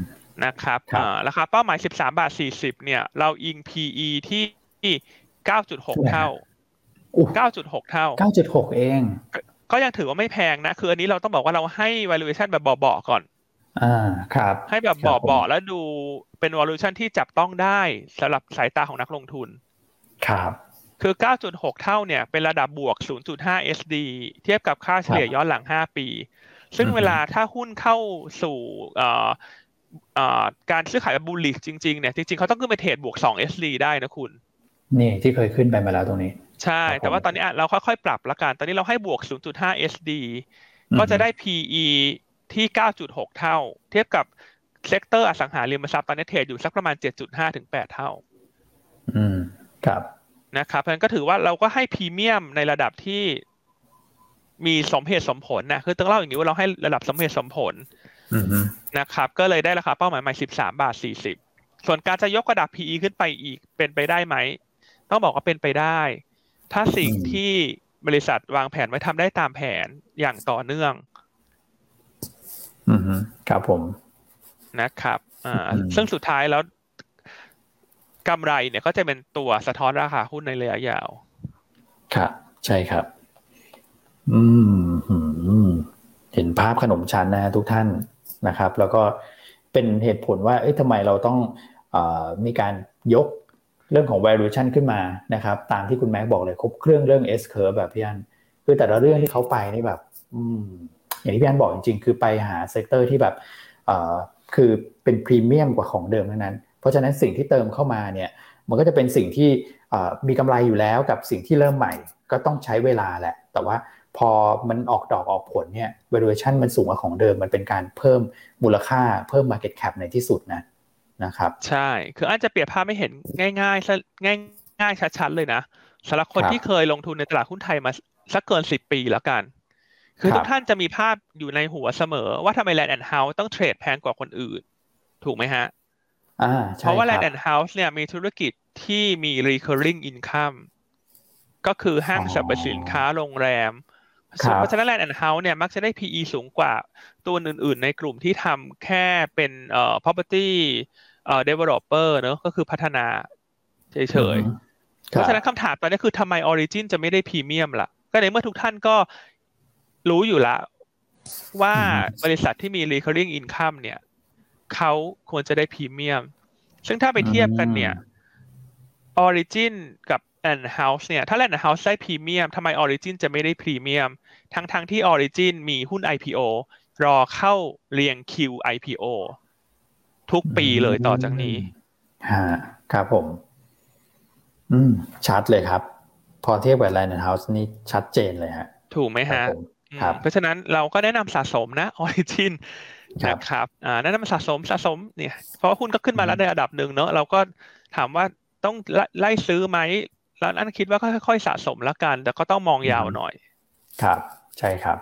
นะครับราคาเป้าหมาย 13 บาท 40 เนี่ย เราอิง PE ที่ 9.6เท่า9.6เท่า9.6เอง ก็ยังถือว่าไม่แพงนะ คืออันนี้เราต้องบอกว่าเราให้ valuation แบบเบาๆก่อน อ่า ครับ ให้แบบเบาๆแล้วดูเป็น valuation ที่จับต้องได้สำหรับสายตาของนักลงทุน ครับ คือ 9.6 เท่าเนี่ย เป็นระดับบวก 0.5 SD เทียบกับค่าเฉลี่ยย้อนหลัง 5 ปี ซึ่งเวลาถ้าหุ้นเข้าสู่การซื้อขายแบบบูลลิชจริงๆเนี่ย จริงๆ เขาต้องขึ้นไปเทรดบวก 2 SD ได้นะคุณ นี่ที่เคยขึ้นไปมาแล้วตรงนี้ ใช่ แต่ว่าตอนนี้เราค่อยๆ ปรับละกัน ตอนนี้เราให้บวก 0.5 SD ก็จะได้ PE ที่ 9.6 เท่า เทียบกับ sector อสังหาริมทรัพย์ตอนนี้เทรดอยู่สักประมาณ 7.5 ถึง 8 เท่า อืม ครับ นะครับเพราะฉะนั้นก็ถือว่าเราก็ให้พรีเมียมในระดับที่มีสมเหตุสมผลนะ คือต้องเล่าอย่างนี้ว่าเราให้ระดับสมเหตุสมผลนะครับ ก็เลยได้ราคาเป้าหมายใหม่ 13 บาท 40 ส่วนการจะยกระดับ PE ขึ้นไปอีกเป็นไปได้ไหม ต้องบอกว่าเป็นไปได้ ถ้าสิ่งที่บริษัทวางแผนไว้ทำได้ตามแผนอย่างต่อเนื่อง อืมครับผมนะครับอ่าซึ่งสุดท้ายแล้วกำไรเนี่ยก็จะเป็นตัวสะท้อนราคาหุ้นในระยะยาว ครับ ใช่ครับ อืมเห็นภาพขนมชั้นนะทุกท่านนะครับ แล้วก็เป็นเหตุผลว่า เอ้ยทำไมเราต้องอมีการยก เรื่องของ valuation ขึ้นมานะครับ ตามที่คุณแม็กบอกเลยครบเครื่องเรื่อง S curve แบบพี่อันคือแต่ละเรื่องที่เขาไปนี่แบบอืมอย่างที่พี่อันบอกจริงๆ คือไปหา sector ที่แบบคือเป็นพรีเมียมกว่าของเดิมทั้งนั้น เพราะฉะนั้นสิ่งที่เติมเข้ามาเนี่ยมันก็จะเป็นสิ่งที่มีกำไรอยู่แล้วกับสิ่งที่เริ่มใหม่ก็ต้องใช้เวลาแหละ แต่ว่าพอมันออกดอกออกผลเนี่ย valuation มันสูงกว่าของเดิม มันเป็นการเพิ่มมูลค่าเพิ่ม market cap ในที่สุดนะ นะครับ ใช่ คืออาจจะเปรียบภาพไม่เห็นง่าย ๆ ง่ายง่ายชัดๆเลยนะสำหรับคนที่เคยลงทุนในตลาดหุ้นไทยมาสักเกินสิบปีแล้วกัน คือทุกท่านจะมีภาพอยู่ในหัวเสมอว่าทำไม Land and House ต้องเทรดแพงกว่าคนอื่น ถูกไหมฮะเพราะว่า Land and House เนี่ยมีธุรกิจที่มี recurring income ก็คือห้างสรรพสินค้าโรงแรม เพราะฉะนั้น Land and House เนี่ยมักจะได้ PE สูงกว่าตัวอื่น ๆ ในกลุ่มที่ทำแค่เป็นเอ่อ property เอ่อ developer เนอะก็คือพัฒนาเฉยๆ เพราะฉะนั้นคำถามตอนนี้คือทำไม Origin จะไม่ได้พรีเมียมล่ะ ก็ในเมื่อทุกท่านก็รู้อยู่ละ ว่าบริษัทที่มี recurring income เนี่ยเขาควรจะได้พรีเมียม ซึ่งถ้าไปเทียบกันเนี่ย Origin กับ Land House เนี่ย ถ้า Land House ได้พรีเมียมทำไม Origin จะไม่ได้พรีเมียม ทั้งทั้งที่ Origin มีหุ้น IPO รอเข้าเรียงคิว IPO ทุกปีเลยต่อจากนี้ฮะครับผม อืม ชัดเลยครับ พอเทียบกับ Land House นี่ชัดเจนเลยฮะ ถูกไหมฮะครับ เพราะฉะนั้นเราก็แนะนำสะสมนะ Origin นะครับอ่าแนะนำสะสมสะสมเนี่ย เพราะว่าหุ้นก็ขึ้นมาแล้วในระดับหนึ่งเนอะเราก็ถามว่าต้องไล่ซื้อไหมแล้วอันคิดว่าก็ค่อยๆสะสมแล้วกัน แต่ก็ต้องมองยาวหน่อย ครับ ใช่ครับ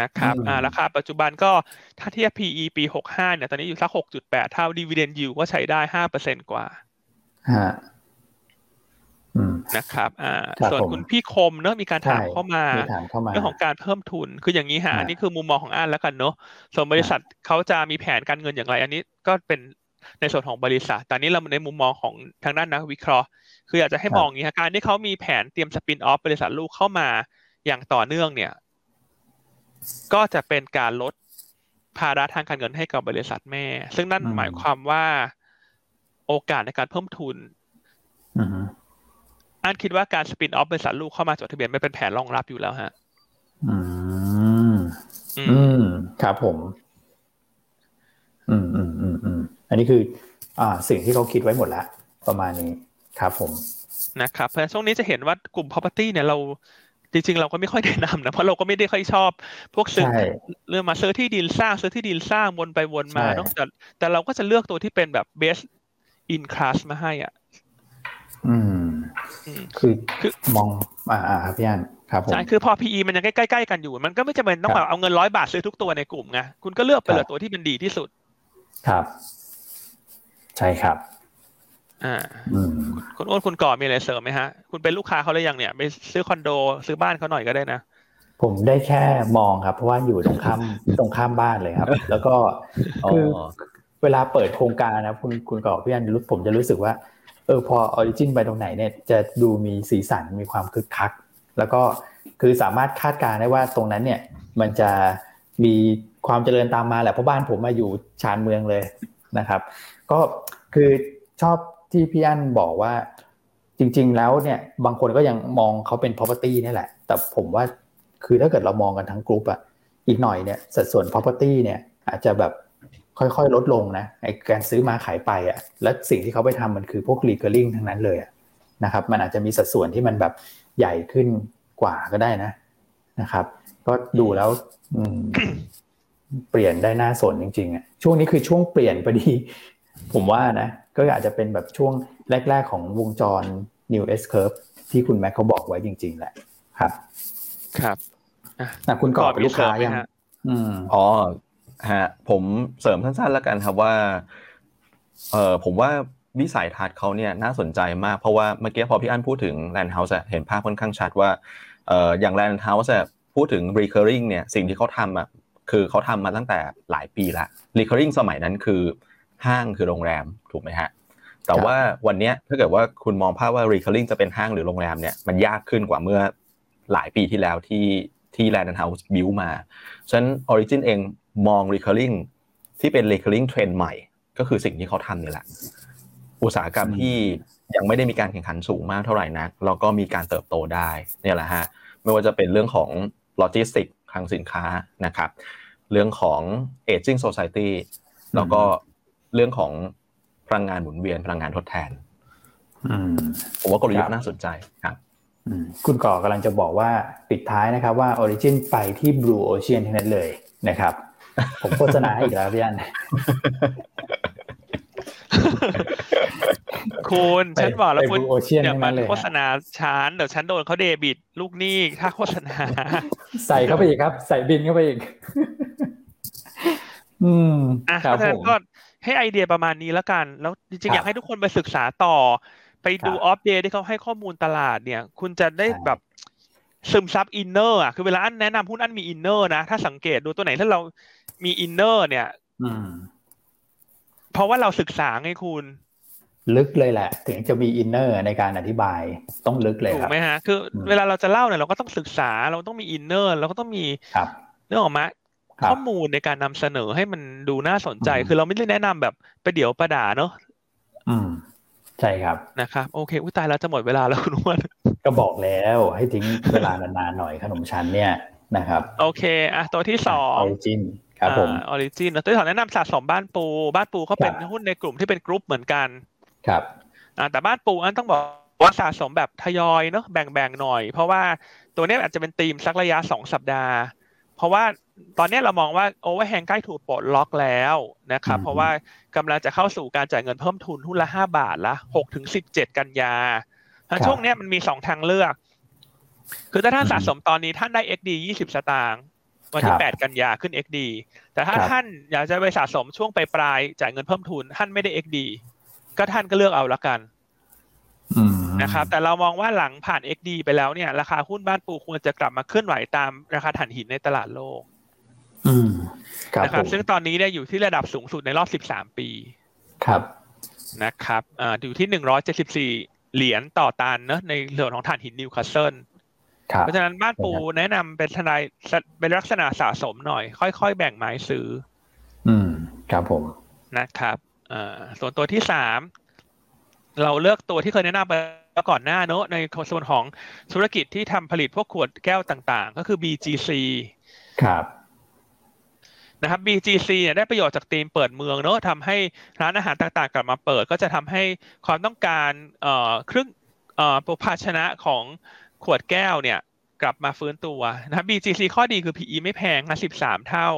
นะครับอ่าราคาปัจจุบันก็ถ้าเทียบ PE ปีหกห้าเนี่ย ตอนนี้อยู่สักหกจุดแปดเท่าดีเวเดนยิวก็ใช้ได้ห้าเปอร์เซ็นกว่าฮะนะครับ อ่า ส่วนคุณพี่คมเนอะมีการถามเข้ามา เรื่องของการเพิ่มทุน คืออย่างนี้ฮะ อันนี้คือมุมมองของอันแล้วกันเนอะส่วนบริษัทเขาจะมีแผนการเงินอย่างไร อันนี้ก็เป็นในส่วนของบริษัท แต่นี้เราในมุมมองของทางด้านนักวิเคราะห์ คืออยากจะให้มองอย่างนี้การที่เขามีแผนเตรียมสปินออฟบริษัทลูกเข้ามาอย่างต่อเนื่องเนี่ย ก็จะเป็นการลดภาระทางการเงินให้กับบริษัทแม่ ซึ่งนั่นหมายความว่าโอกาสในการเพิ่มทุนอันคิดว่าการสปินออฟบริษัทลูกเข้ามาจดทะเบียนไม่เป็นแผนรองรับอยู่แล้วฮะ อืม อืม ครับผม อืมอืมอืมอืมอันนี้คือ อ่า สิ่งที่เขาคิดไว้หมดแล้ว ประมาณนี้ ครับผม นะครับ เพราะช่วงนี้จะเห็นว่ากลุ่ม property เนี่ยเรา จริงๆ เราก็ไม่ค่อยแนะนำนะ เพราะเราก็ไม่ได้ค่อยชอบ พวกซื้อเรื่องมาซื้อที่ดินสร้างซื้อที่ดินสร้างวนไปวนมาเนาะแต่แต่เราก็จะเลือกตัวที่เป็นแบบ best in class มาให้อะอืม คือคือมองอ่าอ่าพี่อันครับผมใช่คือพอ PE มันยังใกล้ๆกันอยู่ มันก็ไม่จำเป็นต้องแบบเอาเงินร้อยบาทซื้อทุกตัวในกลุ่มไงคุณก็เลือกไปเลยตัวที่มันดีที่สุด ครับ ใช่ครับ อ่าคุณอ้นคุณก่อมีอะไรเสริมไหมฮะ คุณเป็นลูกค้าเขาหรือยังเนี่ย ไปซื้อคอนโดซื้อบ้านเขาหน่อยก็ได้นะ ผมได้แค่มองครับ เพราะว่าอยู่ตรงข้ามตรงข้ามบ้านเลยครับ แล้วก็คือเวลาเปิดโครงการนะคุณคุณก่อพี่อันรู้ผมจะรู้สึกว่า เออพอออริจินไปตรงไหนเนี่ย จะดูมีสีสันมีความคึกคัก แล้วก็คือสามารถคาดการได้ว่าตรงนั้นเนี่ย มันจะมีความเจริญตามมาแหละเพราะบ้านผมมาอยู่ชานเมืองเลยนะครับ ก็คือชอบ ที่พี่อั้นบอกว่าจริง ๆ แล้วเนี่ยบางคนก็ยังมองเขาเป็น property นี่แหละ แต่ผมว่าคือถ้าเกิดเรามองกันทั้งกลุ่มอะอีกหน่อยเนี่ยสัดส่วน property เนี่ยอาจจะแบบค่อยๆ ลดลงนะไอการซื้อมาขายไปอะและสิ่งที่เขาไปทำมันคือพวก recurring ทั้งนั้นเลยนะครับมันอาจจะมีสัดส่วนที่มันแบบใหญ่ขึ้นกว่าก็ได้นะนะครับ ก็ดูแล้วเปลี่ยนได้น่าสนจริงๆอะช่วงนี้คือช่วงเปลี่ยนพอดี ผมว่านะ ก็อาจจะเป็นแบบช่วงแรก ๆ ของวงจร New S Curve ที่คุณแม็กเขาบอกไว้จริง ๆ แหละครับ ครับอะคุณก่อเป็นลูกค้ายังอืมอ๋อฮะผมเสริมสั้นๆแล้วกันครับว่าเอ่อผมว่าวิสัยทัศน์เขาเนี่ยน่าสนใจมากเพราะว่าเมื่อกี้พอพี่อั้นพูดถึง Land House เห็นภาพค่อนข้างชัดว่าเอ่ออย่าง Land House พูดถึง recurring เนี่ยสิ่งที่เขาทำอะคือเขาทำมาตั้งแต่หลายปีละ recurring สมัยนั้นคือ ห้างคือโรงแรมถูกไหมฮะแต่ว่าวันนี้ถ้าเกิดว่าคุณมองภาพว่า recurring จะเป็นห้างหรือโรงแรมเนี่ยมันยากขึ้นกว่าเมื่อหลายปีที่แล้วที่ที่ Land House build มาฉะนั้น Origin เองมอง recurring ที่เป็น recurring trend ใหม่ ก็คือสิ่งที่เขาทำนี่แหละ อุตสาหกรรมที่ยังไม่ได้มีการแข่งขันสูงมากเท่าไหร่นักแล้วก็มีการเติบโตได้เนี่ยแหละฮะไม่ว่าจะเป็นเรื่องของโลจิสติกทางสินค้านะครับ เรื่องของ aging society แล้วก็ เรื่องของพลังงานหมุนเวียนพลังงานทดแทนผมว่ากลยุทธ์น่าสนใจครับคุณก่อกำลังจะบอกว่าปิดท้ายนะครับว่า Origin ไปที่ Blue Ocean ทั้งนั้นเลยนะครับ ผมโฆษณาให้อีกแล้วพี่อันคุณฉันบอกแล้วคุณอย่ามาโฆษณาฉันเดี๋ยวฉันโดนเขาเดบิตลูกหนี้ถ้าโฆษณา ใส่เข้าไปอีกครับ ใส่บินเข้าไปอีก อืมอะเพราะฉะนั้นก็ ให้ไอเดียประมาณนี้แล้วกัน แล้วจริงๆ อยากให้ทุกคนไปศึกษาต่อ ไปดู Opp Day ที่เขาให้ข้อมูลตลาดเนี่ย คุณจะได้แบบซึมซับ inner อะคือเวลาอันแนะนำหุ้นอันมี inner นะ ถ้าสังเกตดูตัวไหนถ้าเรามี inner เนี่ยเพราะว่าเราศึกษาไงคุณ ลึกเลยแหละ ถึงจะมี inner ในการอธิบายต้องลึกเลยครับถูกไหมฮะ คือ เวลาเราจะเล่าเนี่ยเราก็ต้องศึกษาเราต้องมี inner เราก็ต้องมีเรื่องของมะ ข้อมูลในการนำเสนอให้มันดูน่าสนใจ คือเราไม่ได้แนะนำแบบประเดี๋ยวประด๋าวเนอะอืม ใช่ครับนะครับโอเคอุ้ยตายแล้วจะหมดเวลาแล้วคุณอ้วนก็บอกแล้วให้ทิ้งเวลานานๆหน่อยขนมชั้นเนี่ยนะครับโอเคอะตัวที่สองออริจินครับผมออริจินตัวที่สองแนะนำสะสมบ้านปู บ้านปูเขาเป็นหุ้นในกลุ่มที่เป็นกรุ๊ปเหมือนกัน ครับอ่าแต่บ้านปูอันต้องบอกว่าสะสมแบบทยอยเนาะแบ่งๆหน่อย เพราะว่าตัวนี้อาจจะเป็นธีมสักระยะสองสัปดาห์ เพราะว่า ตอนนี้เรามองว่าโอเวอร์แฮงใกล้ถูกปลดล็อกแล้วนะครับเพราะว่ากำลังจะเข้าสู่การจ่ายเงินเพิ่มทุนหุ้นละห้าบาทละหกถึงสิบเจ็ดกันยาช่วงนี้มันมีสองทางเลือก คือถ้าท่านสะสมตอนนี้ท่านได้ XD ยี่สิบสตางค์วันที่แปดกันยาขึ้น XD แต่ถ้าท่านอยากจะไปสะสมช่วงปลายปลายจ่ายเงินเพิ่มทุน ท่านไม่ได้ XD ก็ท่านก็เลือกเอาละกันนะครับแต่เรามองว่าหลังผ่าน XD ไปแล้วเนี่ย ราคาหุ้นบ้านปูควรจะกลับมาเคลื่อนไหวตามราคาถ่านหินในตลาดโลก นะครับ ซึ่งตอนนี้เนี่ยอยู่ที่ระดับสูงสุดในรอบ 13 ปี ครับนะครับอ่าอยู่ที่ 174 เหรียญต่อตันเนอะในเรื่องของถ่านหินนิวคาสเซิลเพราะฉะนั้นบ้านปูแนะนำเป็นทยอยเป็นลักษณะสะสมหน่อย ค่อยๆ แบ่งไม้ซื้อ อืม ครับผมนะครับอ่าส่วนตัวที่สามเราเลือกตัวที่เคยแนะนำไปก่อนหน้าเนอะในส่วนของธุรกิจที่ทำผลิตพวกขวดแก้วต่างๆ ก็คือ BGC ครับ นะครับ BGC เนี่ยได้ประโยชน์จากธีมเปิดเมืองเนอะทำให้ร้านอาหารต่างๆ กลับมาเปิด ก็จะทำให้ความต้องการเอ่อเครื่องเอ่อภาชนะของขวดแก้วเนี่ยกลับมาฟื้นตัวนะครับ BGC ข้อดีคือ PE ไม่แพงนะ13 เท่า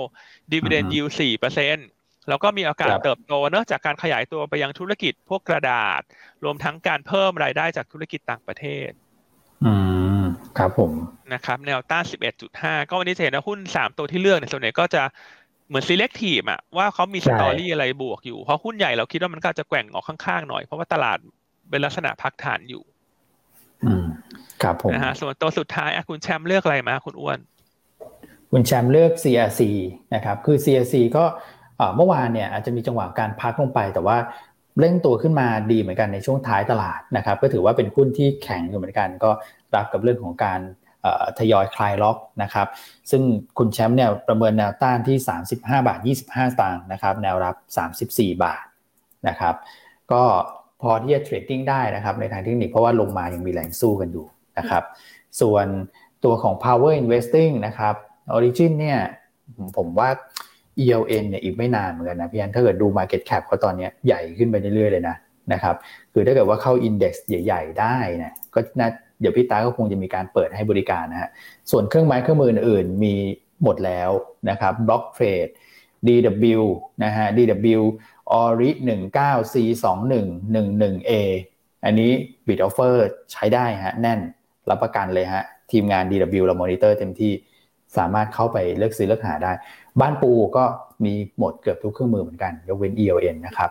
Dividend Yield 4เปอร์เซ็นต์แล้วก็มีโอกาสเติบโตเนื่องจากการขยายตัวไปยังธุรกิจพวกกระดาษ รวมทั้งการเพิ่มรายได้จากธุรกิจต่างประเทศ อืม ครับผม นะครับ แนวต้าน11.5 ก็วันนี้จะเห็นว่าหุ้น 3 ตัวที่เลือกในส่วนใหญ่ก็จะ เหมือน selective อะว่าเขามีสตอรี่อะไรบวกอยู่ เพราะหุ้นใหญ่เราคิดว่ามันก็จะแกว่งออกข้างๆหน่อย เพราะว่าตลาดเป็นลักษณะพักฐานอยู่ อืมครับผมนะฮะส่วนตัวสุดท้ายคุณแชมป์เลือกอะไรมาคุณอ้วน คุณแชมป์เลือก CRC นะครับคือ CRC ก็เมื่อวานเนี่ยอาจจะมีจังหวะการพักลงไป แต่ว่าเร่งตัวขึ้นมาดีเหมือนกันในช่วงท้ายตลาดนะครับ ก็ถือว่าเป็นหุ้นที่แข็งอยู่เหมือนกัน ก็รับกับเรื่องของการ ทยอยคลายล็อกนะครับ ซึ่งคุณแชมป์เนี่ยประเมินแนวต้านที่ 35 บาท 25สตางค์นะครับ แนวรับ 34 บาทนะครับ ก็พอที่จะเทรดดิ้งได้นะครับในทางเทคนิคเพราะว่าลงมายังมีแรงสู้กันอยู่นะครับ ส่วนตัวของ power investing นะครับ origin เนี่ยผมว่า ELN เนี่ยอีกไม่นานเหมือนกันนะพี่อันถ้าเกิดดู Market Cap เขาตอนนี้ใหญ่ขึ้นไปเรื่อยๆเลยนะนะครับ คือถ้าเกิดว่าเข้า Index ใหญ่ ๆ ได้นะก็น่า เดี๋ยวพี่ตาก็คงจะมีการเปิดให้บริการนะฮะส่วนเครื่องไม้เครื่องมืออื่นมีหมดแล้วนะครับ Block Trade DW นะฮะ DW Ori 19 C 21 11 A อันนี้ Bid Offer ใช้ได้ฮะแน่นรับประกันเลยฮะทีมงาน DW เรามอนิเตอร์เต็มที่สามารถเข้าไปเลือกซื้อเลือกหาได้ บ้านปูก็มีหมดเกือบทุกเครื่องมือเหมือนกัน ยกเว้น ELN นะครับ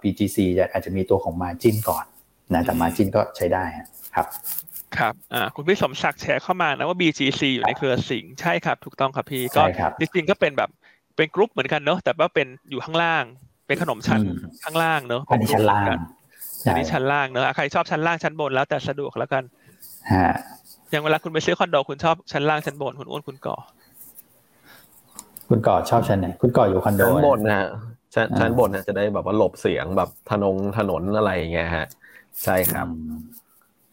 BGC จะอาจจะมีตัวของ Margin ก่อนนะแต่ Margin ก็ใช้ได้ ครับครับอ่าคุณพี่สมศักดิ์แชร์เข้ามานะว่า BGC อยู่ในเครือสิงใช่ครับ ถูกต้องครับพี่ก็จริงๆก็เป็นแบบเป็นกรุ๊ปเหมือนกันเนอะแต่ว่าเป็นอยู่ข้างล่าง เป็นขนมชั้นข้างล่างเนอะอันนี้ชั้นล่างอันนี้ชั้นล่างเนอะใครชอบชั้นล่างชั้นบนแล้วแต่สะดวกแล้วกันฮะอย่างเวลาคุณไปซื้อคอนโดคุณชอบชั้นล่างชั้นบนคุณอ้วนคุณก่อ คุณก่อชอบชั้นไหนคุณก่ออยู่คอนโดชั้นบนนะชั้นชั้นบนนะจะได้แบบว่าหลบเสียงแบบถนนถนนอะไรอย่างเงี้ยฮะ ใช่ครับ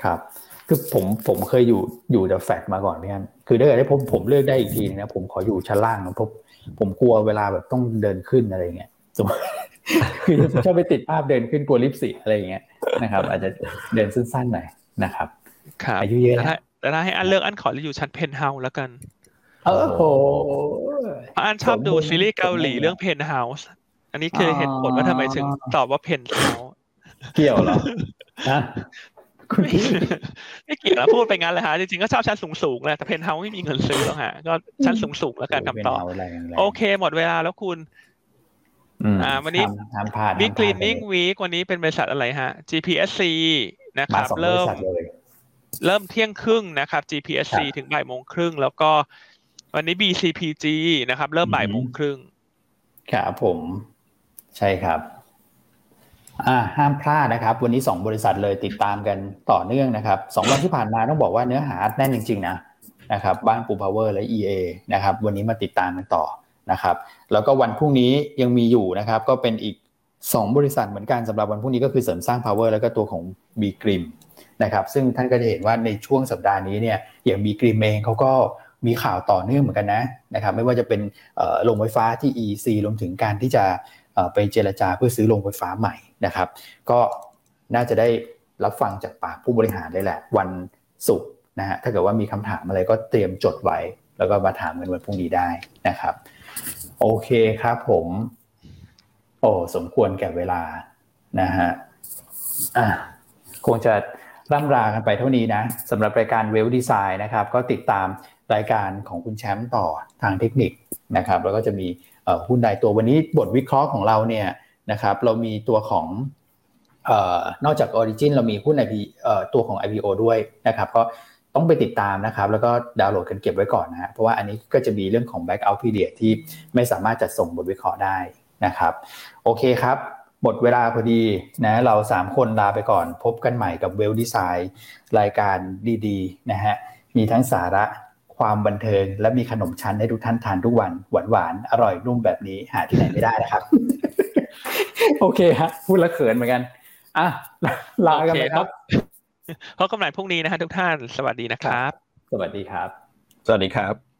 ครับ คือผมผมเคยอยู่อยู่แต่แฟดมาก่อนพี่อันคือถ้าเกิดได้ผมผมเลือกได้อีกทีนะผมขออยู่ชั้นล่างนะผมผมกลัวเวลาแบบต้องเดินขึ้นอะไรเงี้ยสมมติคือชอบไปติดภาพเดินขึ้นกลัวลิฟต์เสียอะไรเงี้ยนะครับ อาจจะเดินสั้นๆหน่อยนะครับอายุเยอะแต่ถ้าให้อันเลือกอันขออยู่ชั้นเพนเฮาส์แล้วกันโอ้โหอันชอบดูซีรีส์เกาหลีเรื่องเพนเฮาส์อันนี้คือเหตุผลว่าทำไมถึงตอบว่าเพนเฮาส์เกี่ยวเหรอนะคุณพี่ ไม่เกี่ยวแล้วพูดไปงั้นเลยฮะ จริงๆ ก็ชอบชั้นสูงๆแหละแต่เพนเฮาส์ไม่มีเงินซื้อหรอกฮะ ก็ชั้นสูงๆ แล้วกันคำตอบ โอเค หมดเวลาแล้วคุณอ่า วันนี้บิ๊กคลีนนิ่งวีควันนี้เป็นบริษัทอะไรฮะ GPSC นะครับ เริ่ม เริ่มเที่ยงครึ่งนะครับ GPSC ถึงบ่ายโมงครึ่ง แล้วก็ วันนี้ BCPG นะครับ เริ่มบ่ายโมงครึ่งครับผม ใช่ครับอ่า ห้ามพลาดนะครับ วันนี้สองบริษัทเลยติดตามกันต่อเนื่องนะครับสองวันที่ผ่านมาต้องบอกว่าเนื้อหาแน่นจริงๆนะนะครับบ้านปูพาวเวอร์และ EA นะครับวันนี้มาติดตามกันต่อนะครับแล้วก็วันพรุ่งนี้ยังมีอยู่นะครับก็เป็นอีก 2 บริษัทเหมือนกันสำหรับวันพรุ่งนี้ก็คือเสริมสร้าง power แล้วก็ตัวของ B Grim นะครับซึ่งท่านก็จะเห็นว่าในช่วงสัปดาห์นี้เนี่ยอย่างบีกริมเองเขาก็มีข่าวต่อเนื่องเหมือนกันนะนะครับไม่ว่าจะเป็นโรงไฟฟ้าที่ EC รวมถึงการที่จะไปเจรจาเพื่อซื้อโรงไฟฟ้าใหม่ นะครับ ก็น่าจะได้รับฟังจากปากผู้บริหารเลยแหละ วันศุกร์นะฮะถ้าเกิดว่ามีคำถามอะไรก็เตรียมจดไว้ แล้วก็มาถามกันวันพรุ่งนี้ได้นะครับ โอเคครับผม โอ้สมควรแก่เวลานะฮะอะคงจะร่ำรากันไปเท่านี้นะสำหรับรายการเวลดีไซน์นะครับ ก็ติดตามรายการของคุณแชมป์ต่อทางเทคนิคนะครับ แล้วก็จะมีหุ้นใดตัววันนี้บทวิเคราะห์ของเราเนี่ย นะครับเรามีตัวของนอกจาก Origin เรามีหุ้น IP ตัวของ IPO ด้วยนะครับก็ต้องไปติดตามนะครับ แล้วก็ดาวน์โหลดกันเก็บไว้ก่อนนะฮะเพราะว่าอันนี้ก็จะมีเรื่องของ Backout Period ที่ไม่สามารถจัดส่งบทวิเคราะห์ได้นะครับโอเคครับ หมดเวลาพอดีนะเราสามคนลาไปก่อน พบกันใหม่กับเวลดีไซน์รายการดีๆนะฮะมีทั้งสาระความบันเทิง และมีขนมชั้นให้ทุกท่านทานทุกวันหวานหวานอร่อยนุ่มแบบนี้หาที่ไหนไม่ได้นะครับ โอเคฮะพูดละเขินเหมือนกันอะลากันเลยครับพบกันใหม่พรุ่งนี้นะฮะทุกท่าน สวัสดีนะครับ สวัสดีครับ สวัสดีครับ